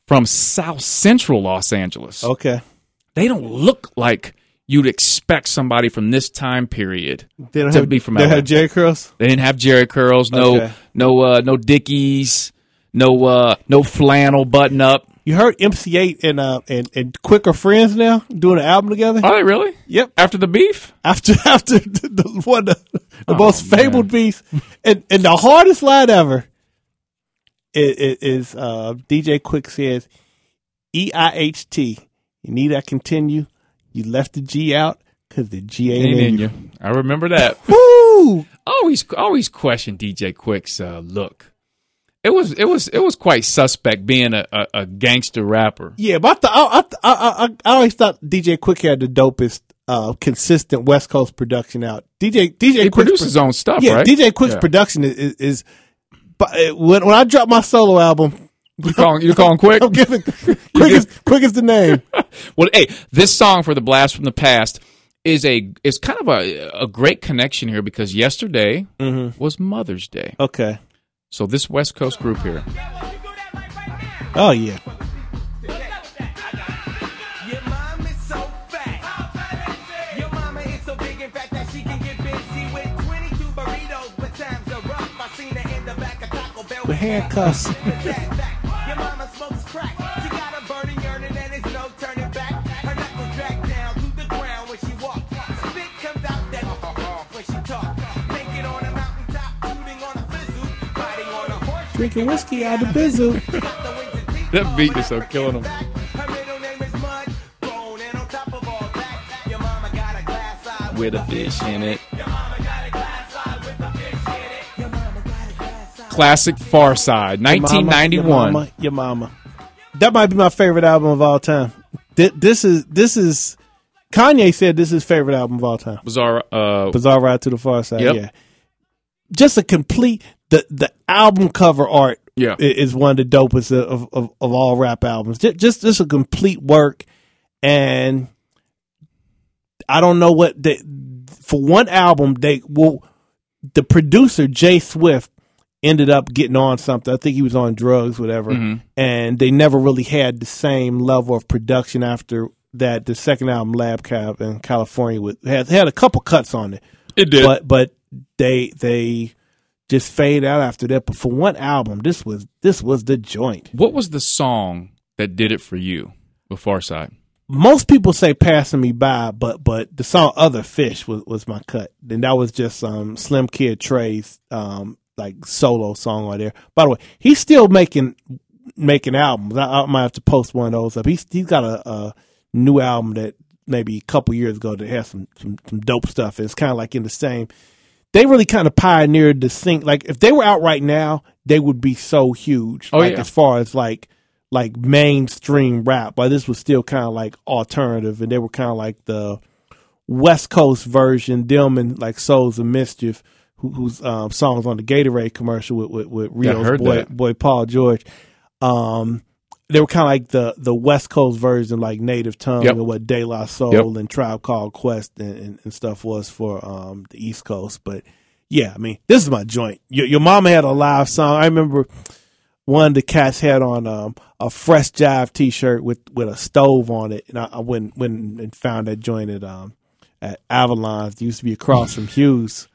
from South Central Los Angeles. Okay. They don't look like you'd expect somebody from this time period. They don't To have, be from they LA. have Jerry curls. They didn't have Jerry curls, no Okay. no uh, no Dickies, no uh, no flannel button up. You heard MC Eiht and uh and, and Quicker Friends now doing an album together. Are they really? Yep. After the beef? After (laughs) after the, the one the, the Oh, most fabled beast and and the hardest line ever is, is uh DJ Quik says E I H T. You need that continue. You left the G out because the G ain't, Ain't in in you. you. I remember that. Woo! always always question DJ Quik's uh, look. It was it was it was quite suspect being a, a, a gangster rapper. Yeah, but I, th- I, I, I, I, I always thought DJ Quik had the dopest, uh, consistent West Coast production out. DJ DJ He Quik's produced his own stuff, yeah, right? DJ Quik's Yeah. production is, is, is but uh, when when I drop my solo album, You calling you calling Quik? (laughs) I'm giving (laughs) Quik is Quik is the name. (laughs) Well, hey, this song for the blast from the past is a is kind of a a great connection here because yesterday was Mother's Day. Okay. So this West Coast group here, Oh yeah. Your mom (laughs) Drinking whiskey out of bizzle. Got the wings That beat is so killing her killing 'em. back. Her middle name is Mud Bone, and on top of all that, your mama got a glass eye with a fish in it, Your mama got a glass eye with a fish in it. Your mama got a glass eye. classic Pharcyde, Your mama, 1991. Your mama, your mama. That might be my favorite album of all time. This is this is Kanye said this is his favorite album of all time. Bizarre. Uh, Bizarre Ride to the Pharcyde. Yep. Yeah. Just a complete the the album cover art Yeah. is one of the dopest of, of, of all rap albums. Just, just just a complete work and I don't know what they for one album they well the producer J-Swift ended up getting on something. I think he was on drugs, whatever, mm-hmm. and they never really had the same level of production after that. The second album, Labcabincalifornia, with had had a couple cuts on it, it did. but but they they just fade out after that. But for one album, this was this was the joint. what was the song that did it for you with Pharcyde? Most people say "Passing Me By," but but the song "Other Fish" was was my cut. Then that was just um Slim Kid Trey's um like solo song on there. By the way, he's still making making albums. I, I might have to post one of those up. He's he's got a, a new album that maybe a couple years ago that has some some, some dope stuff. It's kind of like in the same. They really kind of pioneered the sync. Like if they were out right now, they would be so huge. Oh, like yeah. as far as like like mainstream rap, but this was still kind of like alternative, and they were kind of like the West Coast version. Them and like Souls of Mischief, who, whose um, songs on the Gatorade commercial with with, with Rio's heard boy that. boy Paul George. Um, they were kind of like the the West Coast version, like Native Tongue Yep. and what De La Soul Yep. and Tribe Called Quest and, and, and stuff was for um, the East Coast. But yeah, I mean, this is my joint. Your, your mama had a live song. I remember one of the cats had on um, a fresh jive T-shirt with, with a stove on it, and I, I went went and found that joint at um, at Avalon's. It used to be across from Hughes,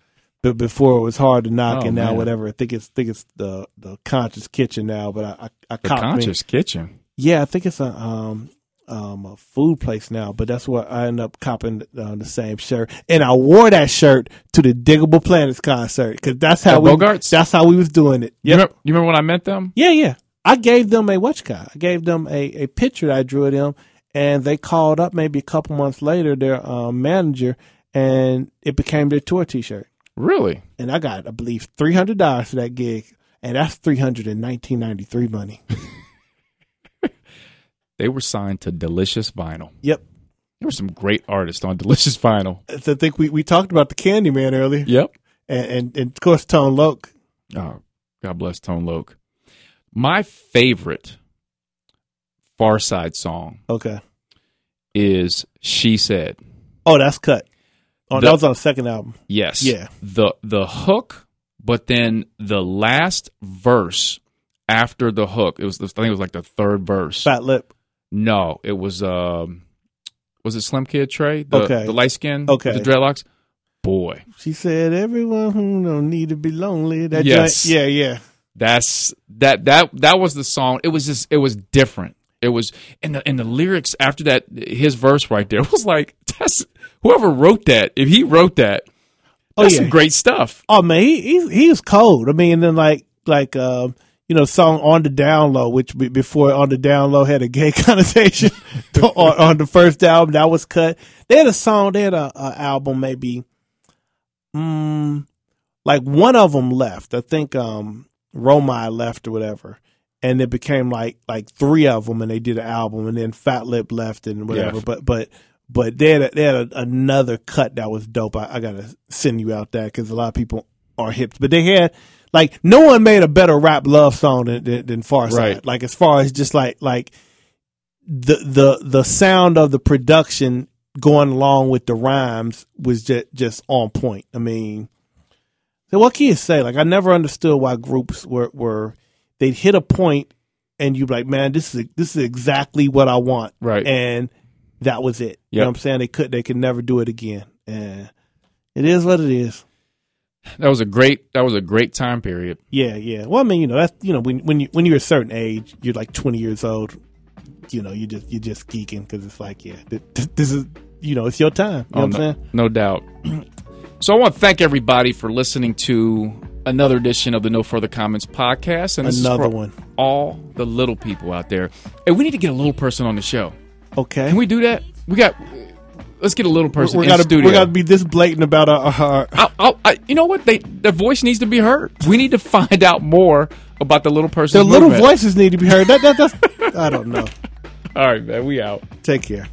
but before it was hard to knock, Oh, and now man. whatever. I think it's think it's the the Conscious Kitchen now, but I I, I The copped me- Conscious Kitchen. yeah, I think it's a um um a food place now, but that's where I end up copping uh, the same shirt, and I wore that shirt to the Diggable Planets concert because that's how At we Bogart's? that's how we was doing it. You, remember, you remember when I met them? Yeah, yeah. I gave them a watch guy. I gave them a, a picture that I drew of them, and they called up maybe a couple months later their um, manager, and it became their tour T-shirt. Really? And I got, I believe, three hundred dollars for that gig, and that's three hundred in nineteen ninety three money. (laughs) They were signed to Delicious Vinyl. yep. There were some great artists on (laughs) Delicious Vinyl. I think we, we talked about the Candyman earlier, Yep. and, and and of course Tone Loc. Oh, God bless Tone Loc. My favorite Pharcyde song Okay. is She Said. Oh, that's cut. Oh, The- that was on the second album. Yes. Yeah. The the hook, but then the last verse after the hook, it was I think it was like the third verse. Fatlip. No, it was um was it Slim Kid Trey? The, Okay. The light skin? Okay. The dreadlocks? Boy. She said, "Everyone who don't need to be lonely." That Yes. joint- yeah, yeah. That's that that that was the song. It was just it was different. It was and the and the lyrics after that his verse right there (laughs) was like that's whoever wrote that, if he wrote that, Oh, that's yeah. some great stuff. Oh man, he he, he was cold. I mean, and then like like um, you know, song on the down low, which before on the down low had a gay (laughs) connotation (laughs) on, on the first album that was cut. They had a song, they had a, a album maybe, um, like one of them left. I think um, Romye left or whatever. And it became like like three of them, and they did an album, and then Fatlip left and whatever. Yeah. But but but they had, a, they had a, another cut that was dope. I, I gotta send you out that because a lot of people are hip. But they had like no one made a better rap love song than than, than Pharcyde. Right. Like as far as just like like the the the sound of the production going along with the rhymes was just just on point. I mean, so what can you say? Like I never understood why groups were were they'd hit a point and you'd be like, man, this is this is exactly what I want, Right. And that was it. You know what I'm saying? They could they could never do it again. And it is what it is. That was a great that was a great time period. Yeah, yeah. Well, I mean, you know, that's you know, when when you when you're a certain age, you're like 20 years old. You know, you just you're just geeking because it's like, yeah, th- th- this is you know, it's your time. You oh, know Oh, what I'm saying? no doubt. (clears throat) so I want to thank everybody for listening to another edition of the No Further Comments podcast. And Another one. all the little people out there. Hey, we need to get a little person on the show. Okay. Can we do that? We got. Let's get a little person we in gotta studio. we gotta be this blatant about uh, uh, uh, our, our I'll, I'll, I, you know what? They their voice needs to be heard. We need to find out more about the little person. the little voices need to be heard. That that that's I don't know. (laughs) All right, man. We out. Take care.